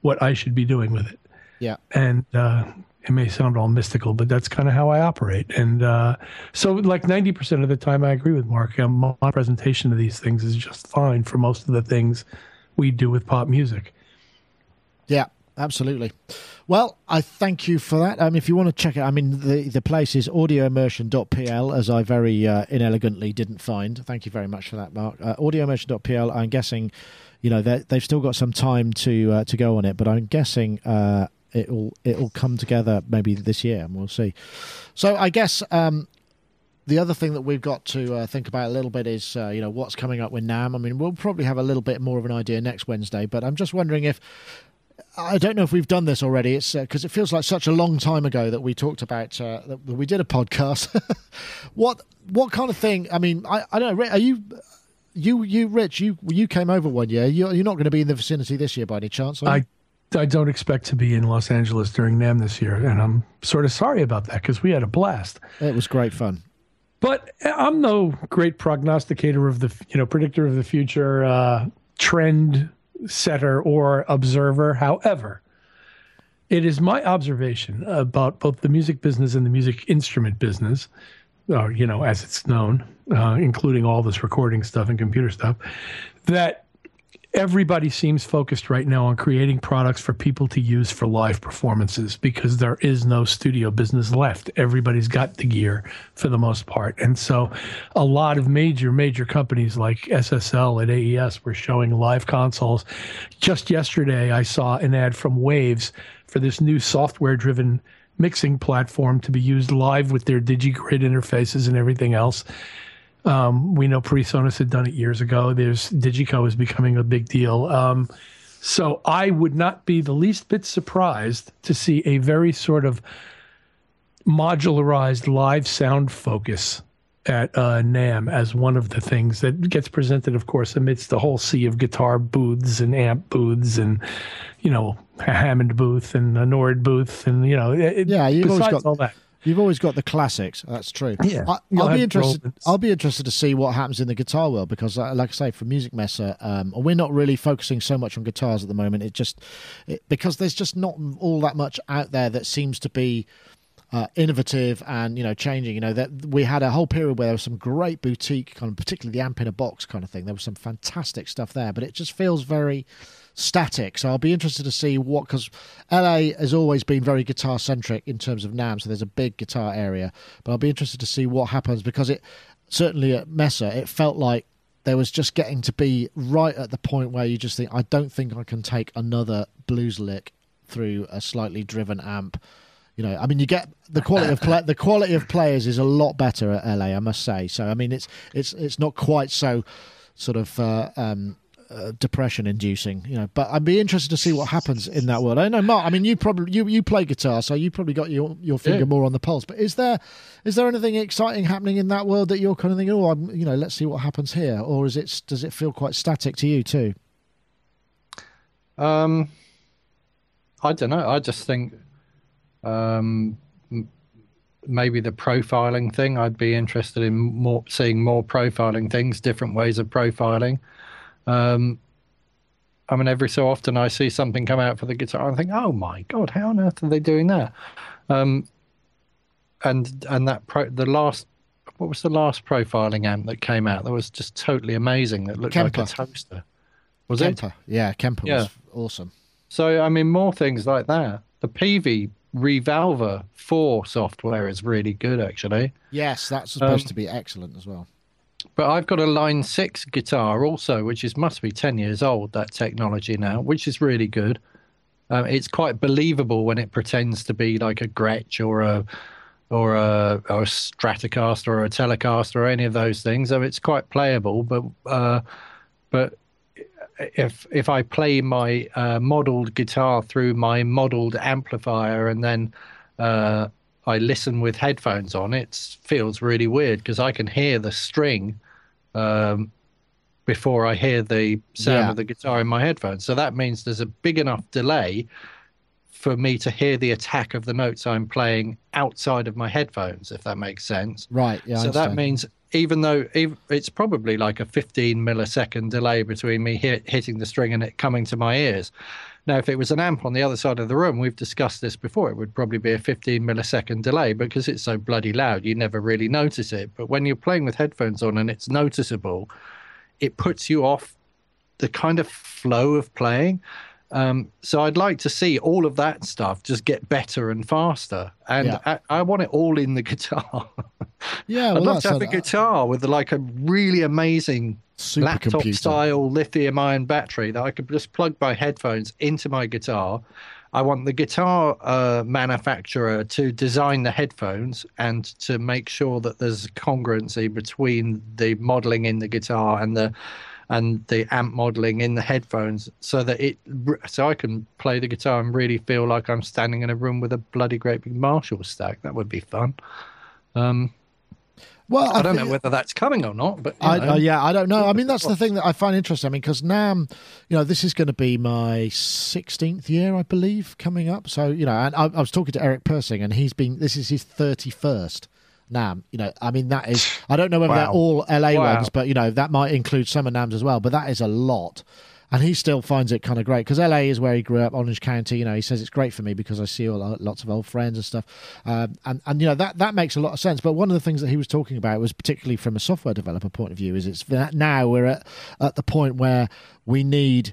what I should be doing with it. yeah. And uh it may sound all mystical, but that's kind of how I operate. And uh, so, like 90% of the time, I agree with Mark. Um, my presentation of these things is just fine for most of the things we do with pop music. Yeah, absolutely. Well, I thank you for that. Um, if you want to check it, I mean, the, the place is audioimmersion.pl, as I very uh, inelegantly didn't find. Thank you very much for that, Mark. Uh, audioimmersion.pl, I'm guessing, you know, they've still got some time to uh, to go on it, but I'm guessing uh, it'll it'll come together maybe this year, and we'll see. So I guess um, the other thing that we've got to uh, think about a little bit is uh, you know what's coming up with NAMM. I mean, we'll probably have a little bit more of an idea next Wednesday, but I'm just wondering if. I don't know if we've done this already. It's because uh, it feels like such a long time ago that we talked about uh, that we did a podcast. what what kind of thing? I mean, I, I don't know. Are you you you Rich? You you came over one year. You're, you're not going to be in the vicinity this year by any chance? I I don't expect to be in Los Angeles during NAMM this year, and I'm sort of sorry about that because we had a blast. It was great fun. But I'm no great prognosticator of the, you know, predictor of the future, uh, trend setter or observer. However, it is my observation about both the music business and the music instrument business, or you know, as it's known, uh, including all this recording stuff and computer stuff, that everybody seems focused right now on creating products for people to use for live performances because there is no studio business left. Everybody's got the gear for the most part. And so a lot of major, major companies like SSL and AES were showing live consoles. Just yesterday, I saw an ad from Waves for this new software driven mixing platform to be used live with their DigiGrid interfaces and everything else. Um, we know PreSonus had done it years ago. There's Digico is becoming a big deal. Um, so I would not be the least bit surprised to see a very sort of modularized live sound focus at uh, NAMM as one of the things that gets presented, of course, amidst the whole sea of guitar booths and amp booths and, you know, a Hammond booth and a Nord booth and, you know, it, yeah, you've always got all that. You've always got the classics. That's true. Yeah, I, will be interested. I'll be interested to see what happens in the guitar world because, uh, like I say, for Musikmesse, um, we're not really focusing so much on guitars at the moment. It just it, because there's just not all that much out there that seems to be uh, innovative and you know changing. You know that we had a whole period where there was some great boutique kind of, particularly the amp in a box kind of thing. There was some fantastic stuff there, but it just feels very static. So I'll be interested to see what because LA has always been very guitar centric in terms of NAMM. So there's a big guitar area, but I'll be interested to see what happens because it certainly at Mesa it felt like there was just getting to be right at the point where you just think I don't think I can take another blues lick through a slightly driven amp. You know, I mean, you get the quality of play, the quality of players is a lot better at LA, I must say. So, I mean, it's it's it's not quite so sort of uh, um, uh, depression inducing, you know. But I'd be interested to see what happens in that world. I know, Mark. I mean, you probably you, you play guitar, so you probably got your, your finger yeah. more on the pulse. But is there is there anything exciting happening in that world that you're kind of thinking, oh, I'm, you know, let's see what happens here, or is it does it feel quite static to you too? Um, I don't know. I just think, um, maybe the profiling thing. I'd be interested in more seeing more profiling things, different ways of profiling. Um, I mean, every so often I see something come out for the guitar and think, "Oh my god, how on earth are they doing that?" Um, and and that pro, the last, what was the last profiling amp that came out that was just totally amazing? That looked Kemper. like a toaster. Was Kemper. it? Yeah, Kemper yeah. was awesome. So I mean, more things like that. The Peavey ReValver Four software is really good, actually. Yes, that's supposed um, to be excellent as well. But I've got a Line 6 guitar also, which is must be 10 years old, that technology now, which is really good. Um, it's quite believable when it pretends to be like a Gretsch or a or a, or a Stratocaster or a Telecaster or any of those things. So it's quite playable, but uh, but if if I play my uh, modeled guitar through my modeled amplifier and then uh, I listen with headphones on, it feels really weird because I can hear the string um, before I hear the sound Yeah. of the guitar in my headphones. So that means there's a big enough delay for me to hear the attack of the notes I'm playing outside of my headphones, if that makes sense. Right. Yeah. So that means even though it's probably like a 15 millisecond delay between me hit, hitting the string and it coming to my ears. Now, if it was an amp on the other side of the room, we've discussed this before, it would probably be a 15 millisecond delay because it's so bloody loud, you never really notice it. But when you're playing with headphones on and it's noticeable, it puts you off the kind of flow of playing. Um, so I'd like to see all of that stuff just get better and faster, and Yeah. I, I want it all in the guitar. Yeah. Well, I'd love to have a- a guitar with like a really amazing laptop style lithium ion battery that I could just plug my headphones into my guitar. I want the guitar uh, manufacturer to design the headphones and to make sure that there's congruency between the modeling in the guitar and the and the amp modeling in the headphones so that it so I can play the guitar and really feel like I'm standing in a room with a bloody great big Marshall stack. That would be fun. Um, Well, I don't think- know whether that's coming or not, but I, uh, yeah, I don't know. I mean, that's the thing that I find interesting. I mean, because NAMM, you know, this is going to be my 16th year, I believe, coming up. So, you know, and I, I was talking to Eric Persing, and he's been, this is his 31st NAMM. You know, I mean, that is, I don't know whether they're all LA Wow. ones, but, you know, that might include some of NAMM's as well, but that is a lot. And he still finds it kind of great because LA is where he grew up, Orange County. You know, he says it's great for me because I see all, lots of old friends and stuff. Um, and and you know that that makes a lot of sense. But one of the things that he was talking about was particularly from a software developer point of view is it's that now we're at at the point where we need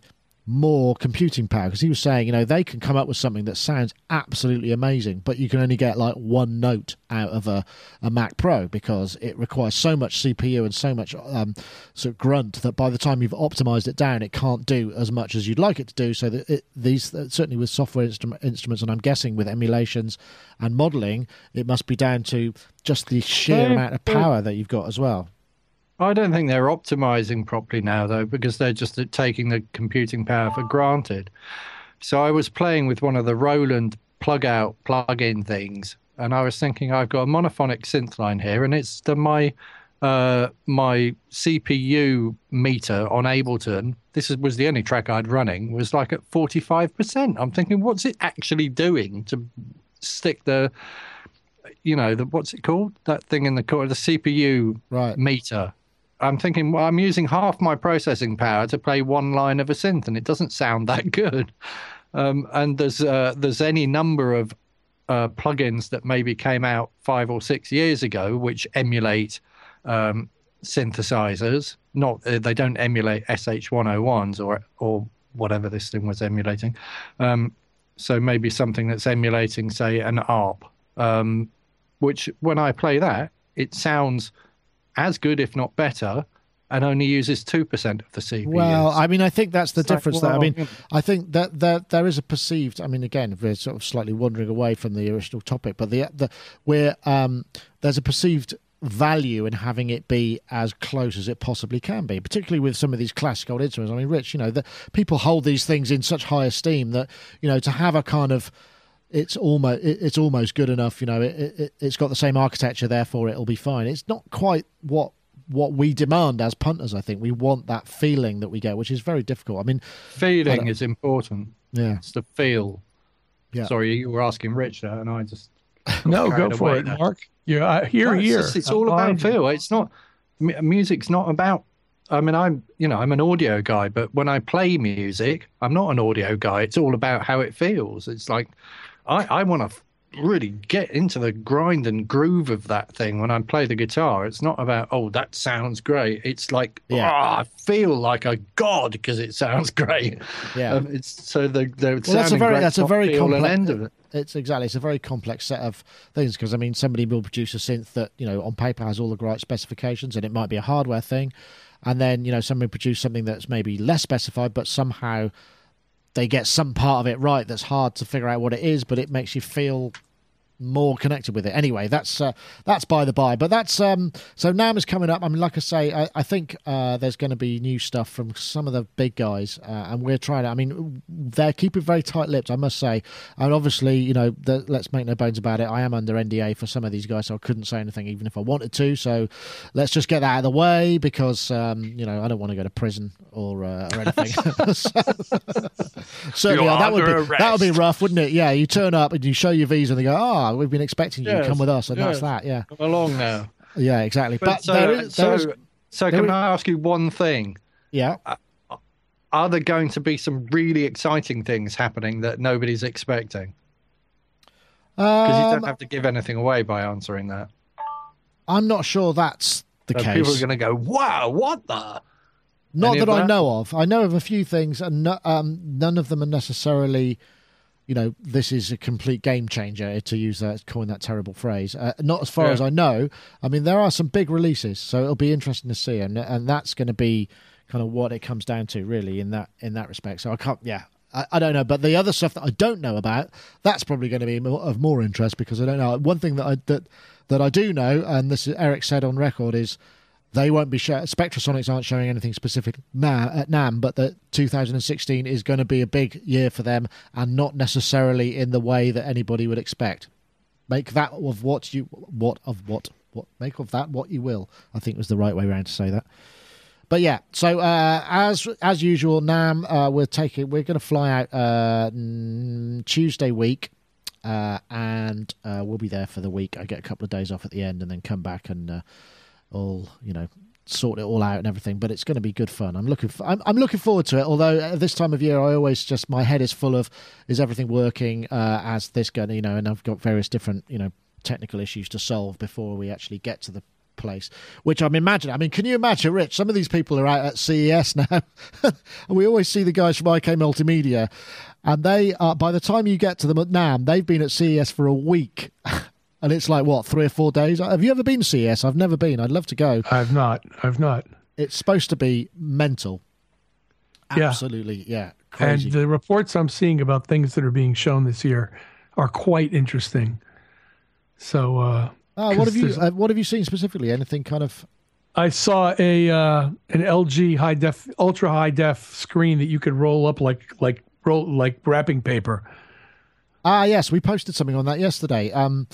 more computing power because he was saying you know they can come up with something that sounds absolutely amazing but you can only get like one note out of a, a mac pro because it requires so much cpu and so much um, sort of grunt that by the time you've optimized it down it can't do as much as you'd like it to do. So that it, these certainly with software instrum- instruments and i'm guessing with emulations and modeling it must be down to just the sheer amount of power that you've got as well I don't think they're optimizing properly now, though, because they're just taking the computing power for granted. So I was playing with one of the Roland plug out, plug in things, and I was thinking I've got a monophonic synth line here, and it's the my uh, my CPU meter on Ableton. This was the only track I'd running was like at forty five percent. I'm thinking, what's it actually doing to stick the you know the what's it called that thing in the core the CPU right meter. I'm thinking, well, I'm using half my processing power to play one line of a synth, and it doesn't sound that good. Um, and there's uh, there's any number of uh, plugins that maybe came out five or six years ago which emulate um, synthesizers. Not uh, they don't emulate SH101s or or whatever this thing was emulating. Um, so maybe something that's emulating, say, an ARP. Um, which when I play that, it sounds as good, if not better, and only uses two percent of the CPU. Well, I mean, I think that's the It's like, difference. there. I mean. I think that there there is a perceived. I mean, again, we're sort of slightly wandering away from the original topic, but the the where um, there's a perceived value in having it be as close as it possibly can be, particularly with some of these classic old instruments. I mean, Rich, you know, the, people hold these things in such high esteem that you know to have a kind of it's almost it, it's almost good enough. You know, it, it it's got the same architecture, therefore it'll be fine. It's not quite what what we demand as punters. I think we want that feeling that we get, which is very difficult. I mean, feeling don't- is important. yeah, It's the feel. Yeah. Sorry, you were asking Rich, there, and I just No, go for it, there. Mark. You're uh, here, No, it's here. just- It's, all about feel. It's not music's not about. I mean, I'm you know I'm an audio guy, but when I play music, I'm not an audio guy. It's all about how it feels. It's like I I want to really get into the grind and groove of that thing when I play the guitar. It's not about oh that sounds great. It's like Yeah. "Ah, I feel like a god because it sounds great. yeah. Um, it's so the the well, that's a very that's a very complex. end of it. It's exactly it's a very complex set of things because I mean somebody will produce a synth that you know on paper has all the right specifications and it might be a hardware thing, and then you know somebody produce something that's maybe less specified but somehow they get some part of it right that's hard to figure out what it is but it makes you feel more connected with it. Anyway, that's uh, that's by the by. But that's um, so NAMM is coming up. I mean, like I say, I, I think uh, there's going to be new stuff from some of the big guys, uh, and we're trying to. I mean, they're keeping very tight-lipped, I must say. And obviously, you know, the, let's make no bones about it. I am under NDA for some of these guys, so I couldn't say anything even if I wanted to. So let's just get that out of the way because um, you know I don't want to go to prison or uh, or anything. so, certainly, that would be under that would be rough, wouldn't it? Yeah, you turn up and you show your visa, and they go, "Oh, we've been expecting you. Yes, Come with us," and that's that. Yeah, Come along now. yeah, exactly. But, But, so, there is, there so, is, so can is- I ask you one thing? yeah. Are there going to be some really exciting things happening that nobody's expecting? Because you Um, don't have to give anything away by answering that. I'm not sure that's the So case. people are going to go, "Wow, what the?" Not Any that I that? know of. I know of a few things, and no, um, none of them are necessarily, you know, this is a complete game changer to use that, coin that terrible phrase. Uh, not as far Yeah. as I know. I mean, there are some big releases, so it'll be interesting to see, and and that's going to be kind of what it comes down to, really, in that in that respect. So I can't, yeah. I, I don't know, but the other stuff that I don't know about, that's probably going to be more, of more interest because I don't know. One thing that I that that I do know, and this is Eric said on record, is they won't be show- Spectrasonics aren't showing anything specific now at NAMM, but that 2016 is going to be a big year for them, and not necessarily in the way that anybody would expect. Make that of what you what of what what make of that what you will. I think was the right way around to say that. But yeah, so uh, as as usual, NAMM, uh, we're taking we're going to fly out uh, Tuesday week, uh, and uh, we'll be there for the week. I get a couple of days off at the end, and then come back and uh, all you know sort it all out and everything. But it's going to be good fun. I'm looking for, I'm, I'm looking forward to it. Although at this time of year, I always just my head is full of is everything working uh, as this going, you know, and I've got various different you know technical issues to solve before we actually get to the place which i'm imagining i mean can you imagine rich some of these people are out at ces now and we always see the guys from ik multimedia and they are by the time you get to them at NAMM they've been at ces for a week and it's like what three or four days? Have you ever been to ces i've never been. I'd love to go. I've not. I've not. it's supposed to be mental. Absolutely. Yeah. Crazy. And the reports I'm seeing about things that are being shown this year are quite interesting. So uh, oh, what have you uh, what have you seen specifically? Anything kind of I saw a uh, an LG high def, ultra high def screen that you could roll up like like roll like wrapping paper. Ah, yes, we posted something on that yesterday. Um,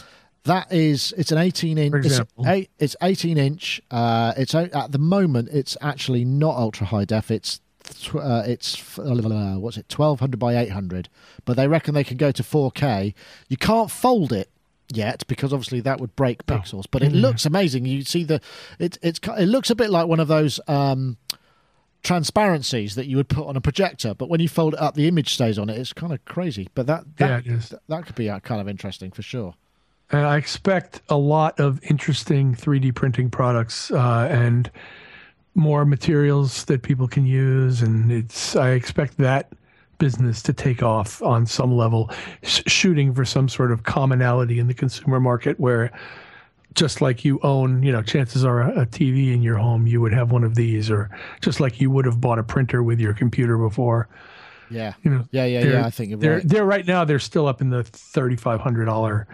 that is, it's an 18 inch. It's, eight, it's 18 inch. Uh, it's at the moment, it's actually not ultra high def. It's tw- uh, it's uh, what's it, 1200 by 800. But they reckon they can go to 4K. You can't fold it yet because obviously that would break pixels. But it looks amazing. You see the it it's it looks a bit like one of those. Um, transparencies that you would put on a projector but when you fold it up the image stays on it it's kind of crazy but that, that Yeah, is. That could be uh, kind of interesting for sure. And I expect a lot of interesting 3D printing products uh, and more materials that people can use. And it's I expect that business to take off on some level, sh- shooting for some sort of commonality in the consumer market where just like you own, you know, chances are a, a TV in your home, you would have one of these, or just like you would have bought a printer with your computer before. Yeah, You know, yeah, yeah, yeah. I think they're right. they're right now they're still up in the thirty five hundred dollar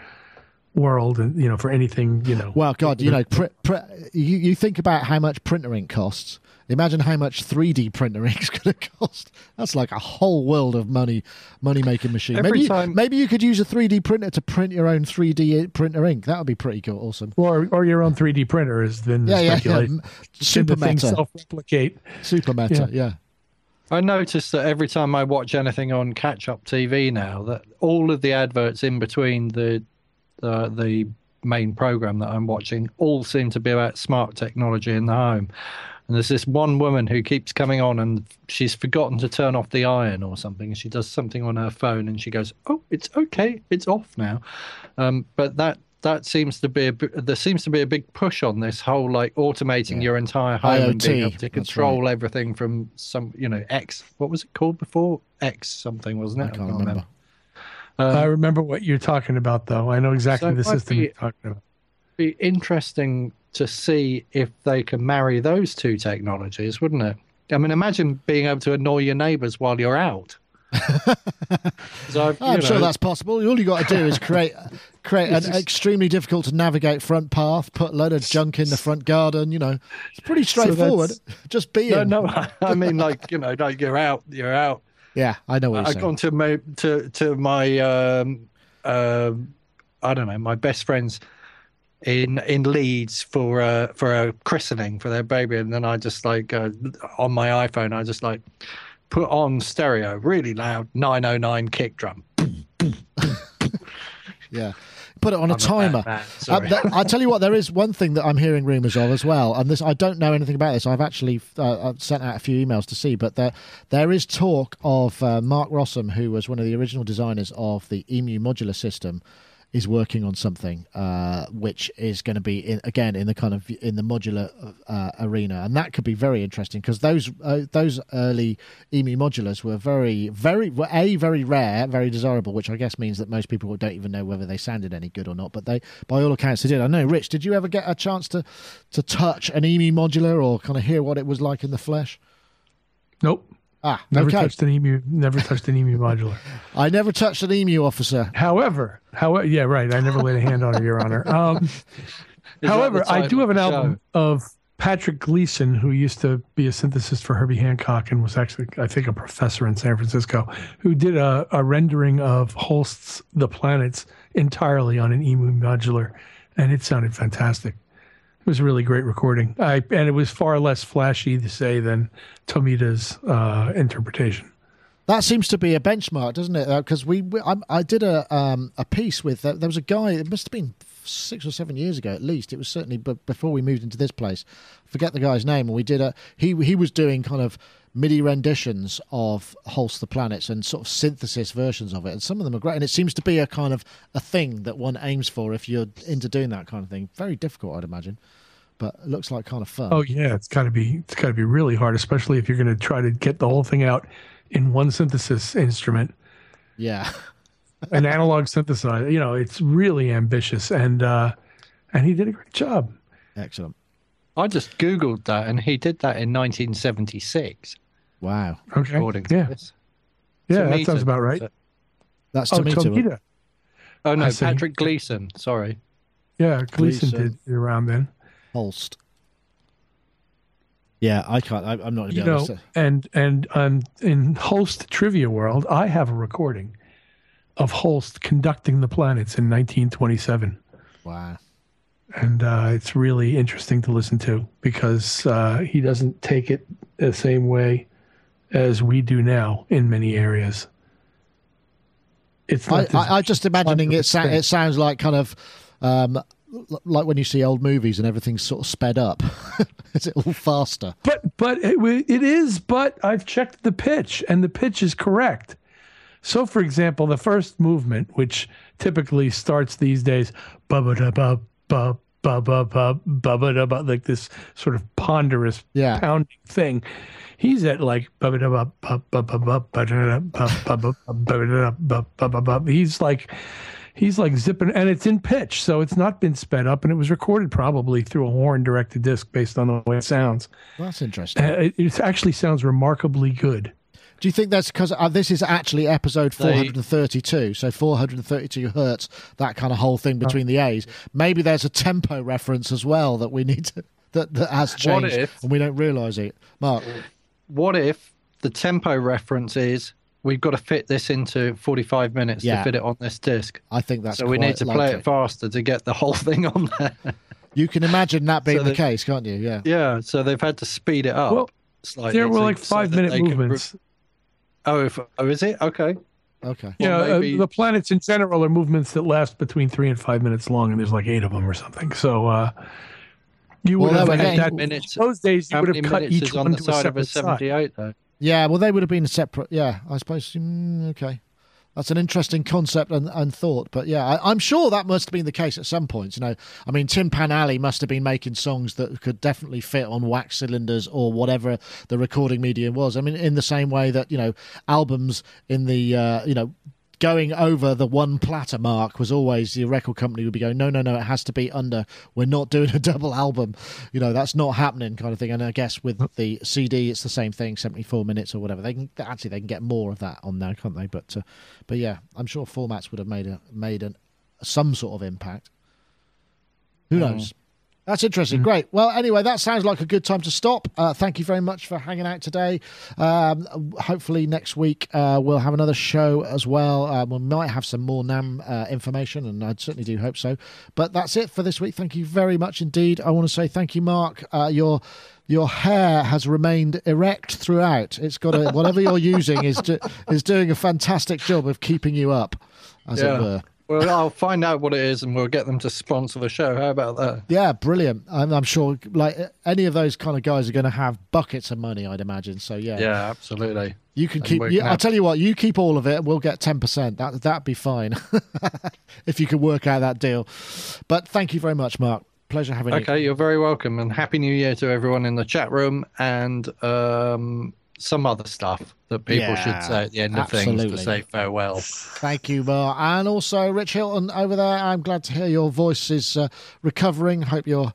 world, and you know for anything you know. Well, God, you know, pr- pr- you you think about how much printer ink costs. Imagine how much 3D printer ink is going to cost. That's like a whole world of money, money making machine. Every maybe, time- maybe you could use a 3D printer to print your own 3D printer ink. That would be pretty cool, awesome. or or your own three D printer has been Yeah, yeah, yeah. speculated. M- Super meta, self replicate. super meta. Yeah. I noticed that every time I watch anything on catch-up TV now, that all of the adverts in between the the, the main program that I'm watching all seem to be about smart technology in the home. And there's this one woman who keeps coming on, and she's forgotten to turn off the iron or something. And she does something on her phone, and she goes, "Oh, it's okay, it's off now." Um, but that that seems to be a, there seems to be a big push on this whole like automating your entire home and being able to control everything from some you know X. What was it called before? X something wasn't it? I can't remember. Um, I remember what you're talking about, though. I know exactly So the system be- you're talking about. be interesting to see if they can marry those two technologies, wouldn't it? I mean, imagine being able to annoy your neighbours while you're out. So I've, I'm you sure that's possible. All you got to do is create create an extremely difficult to navigate front path, put a load of junk in the front garden. You know, it's pretty straightforward. Just be No, no, I mean like you know, like you're out, you're out. Yeah, I know what you're I've gone to my to to my um, um I don't know my best friends in in Leeds for uh, for a christening for their baby, and then I just like uh, on my iPhone I just like put on stereo really loud 909 kick drum. Yeah. Put it on a I'm a timer. man, Uh, th- I tell you what, there is one thing that I'm hearing rumours of as well, and this I don't know anything about this. I've actually uh, I've sent out a few emails to see, but there there is talk of uh, Mark Rossum, who was one of the original designers of the EMU modular system, is working on something uh, which is going to be in, again in the kind of in the modular uh, arena, and that could be very interesting because those uh, those early EMU modulars were very very were a very rare, very desirable, which I guess means that most people don't even know whether they sounded any good or not. But they, by all accounts, they did. I know, Rich, did you ever get a chance to to touch an EMU modular or kind of hear what it was like in the flesh? Nope. Ah, Never okay. touched an emu. Never touched an emu modular. I never touched an EMU officer. However, however, yeah, right. I never laid a hand on her, Your Honor. Um, however, I do have an the album of Patrick Gleeson, who used to be a synthesist for Herbie Hancock and was actually, I think, a professor in San Francisco, who did a, a rendering of Holst's The Planets entirely on an emu modular, and it sounded fantastic. Was a really great recording. I, and it was far less flashy to say than Tomita's uh, interpretation. That seems to be a benchmark, doesn't it? Because we, we I, I did a um, a piece with uh, there was a guy. It must have been six or seven years ago, at least. It was certainly b- before we moved into this place. Forget the guy's name, we did a. He he was doing kind of MIDI renditions of Holst the Planets and sort of synthesis versions of it, and some of them are great. And it seems to be a kind of a thing that one aims for if you're into doing that kind of thing. Very difficult, I'd imagine, but it looks like kind of fun. Oh yeah, it's got to be it's got to be really hard, especially if you're going to try to get the whole thing out in one synthesis instrument, yeah. an analog synthesizer. You know, it's really ambitious, and uh, and he did a great job. Excellent. I just googled that, and he did that in 1976. Wow. Okay, According yeah, this. yeah, that sounds about right. it. That's Oh, to. Tomita. Oh no, Patrick Gleeson. Sorry. Yeah, Gleeson Gleeson. did around then. Holst. Yeah, I can't. I, I'm not going to be You know, to. And and um, in Holst trivia world, I have a recording of Holst conducting the planets in 1927. Wow. and uh, it's really interesting to listen to because uh, he doesn't take it the same way as we do now in many areas. It's I, not I, I just imagining it. Sa- it sounds like kind of um, like when you see old movies and everything's sort of sped up. Is it all faster? but but it, it is. But I've checked the pitch, and the pitch is correct. So, for example, the first movement, which typically starts these days, ba da ba ba ba ba ba ba ba da ba, like this sort of ponderous Yeah. pounding thing. He's at like ba da ba ba ba ba ba ba da da ba ba ba ba ba da da ba ba ba ba. He's like he's like zipping, and it's in pitch, so it's not been sped up, and it was recorded probably through a horn directed disc based on the way it sounds. That's interesting. Uh, It, it actually sounds remarkably good. Do you think that's because uh, this is actually episode 432? So 432 hertz, that kind of whole thing between the A's. Maybe there's a tempo reference as well that we need to that that has What changed if- and we don't realise it. Mark, What if the tempo reference is we've got to fit this into 45 minutes Yeah. to fit it on this disc? I think that's so we need to play it faster to get the whole thing on there. You can imagine that being So the case, can't you? Yeah. yeah, so they've had to speed it up. Well, slightly There were like five that minute they can re- movements. oh, if, oh, is it? Okay. Okay. Yeah, Well, uh, the planets in general are movements that last between three and five minutes long, and there's like eight of them or something. So uh, you would they have had that. Minutes- those days, you would have cut each on one the to a of a separate side. 78 though? Yeah, well, they would have been separate. Yeah, I suppose. Mm, okay. That's an interesting concept and, and thought. But yeah, I, I'm sure that must have been the case at some points. You know, I mean, Tim must have been making songs that could definitely fit on wax cylinders or whatever the recording medium was. I mean, in the same way that, you know, albums in the, uh, you know, going over the one platter mark was always the record company would be going, no, no, no, it has to be under. We're not doing a double album. You know, that's not happening, kind of thing. And I guess with the CD, it's the same thing, seventy four minutes or whatever. They can actually they can get more of that on there, can't they? But uh, but yeah, I'm sure formats would have made a made an, some sort of impact. Who knows? That's interesting. Great. Well, anyway, that sounds like a good time to stop. Uh, thank you very much for hanging out today. Um, hopefully, next week uh, we'll have another show as well. Uh, we might have some more NAMM uh, information, and I certainly do hope so. But that's it for this week. Thank you very much indeed. I want to say thank you, Mark. Uh, your your hair has remained erect throughout. It's got a, whatever you're using is do, is doing a fantastic job of keeping you up, as Yeah. it were. Well, I'll find out what it is, and we'll get them to sponsor the show. How about that? Yeah, brilliant. I'm, I'm sure like any of those kind of guys are going to have buckets of money, I'd imagine. So yeah, Yeah, absolutely. you can And keep. You, can I'll tell you what, you keep all of it. We'll get ten percent. That that'd be fine if you could work out that deal. But thank you very much, Mark. Pleasure having you. Okay, you're very welcome, and happy New Year to everyone in the chat room, and um, some other stuff that people Yeah, should say at the end of things to say farewell. Thank you, Mark. And also, Rich Hilton over there. I'm glad to hear your voice is uh, recovering. Hope you're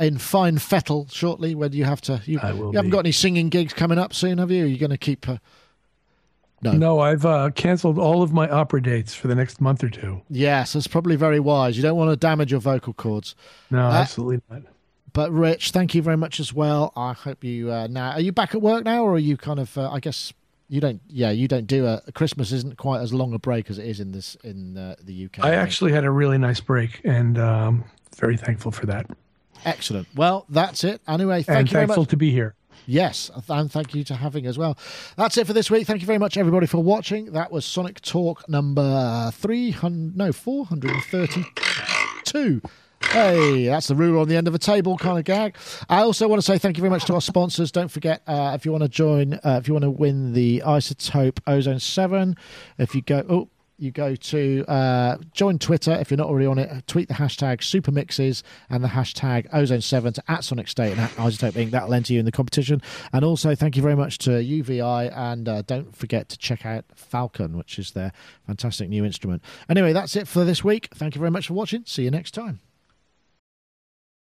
in fine fettle shortly when you have to. You, you haven't got any singing gigs coming up soon, have you? You're going to keep. Uh, no. No, I've uh, canceled all of my opera dates for the next month or two. Yes, that's probably very wise. You don't want to damage your vocal cords. No, Uh, absolutely not. But Rich, thank you very much as well. I hope you uh, now. Are you back at work now, or are you kind of? Uh, I guess you don't. Yeah, you don't do a Christmas. Isn't quite as long a break as it is in this in uh, the UK. I actually had a really nice break, and um, very thankful for that. excellent. Well, that's it. Anyway, thank and you very thankful much. to be here. Yes, and thank you to having as well. That's it for this week. Thank you very much, everybody, for watching. That was Sonic Talk number three hundred, no, four hundred and thirty-two. Hey, that's the ruler on the end of a table kind of gag. I also want to say thank you very much to our sponsors. Don't forget, uh, if you want to join, uh, if you want to win the iZotope Ozone 7, if you go, oh, you go to uh, join Twitter if you're not already on it. Tweet the hashtag Supermixes and the hashtag Ozone7 to at Sonic State and at iZotope Inc. That'll enter you in the competition. And also, thank you very much to UVI. And uh, don't forget to check out Falcon, which is their fantastic new instrument. Anyway, that's it for this week. Thank you very much for watching. See you next time.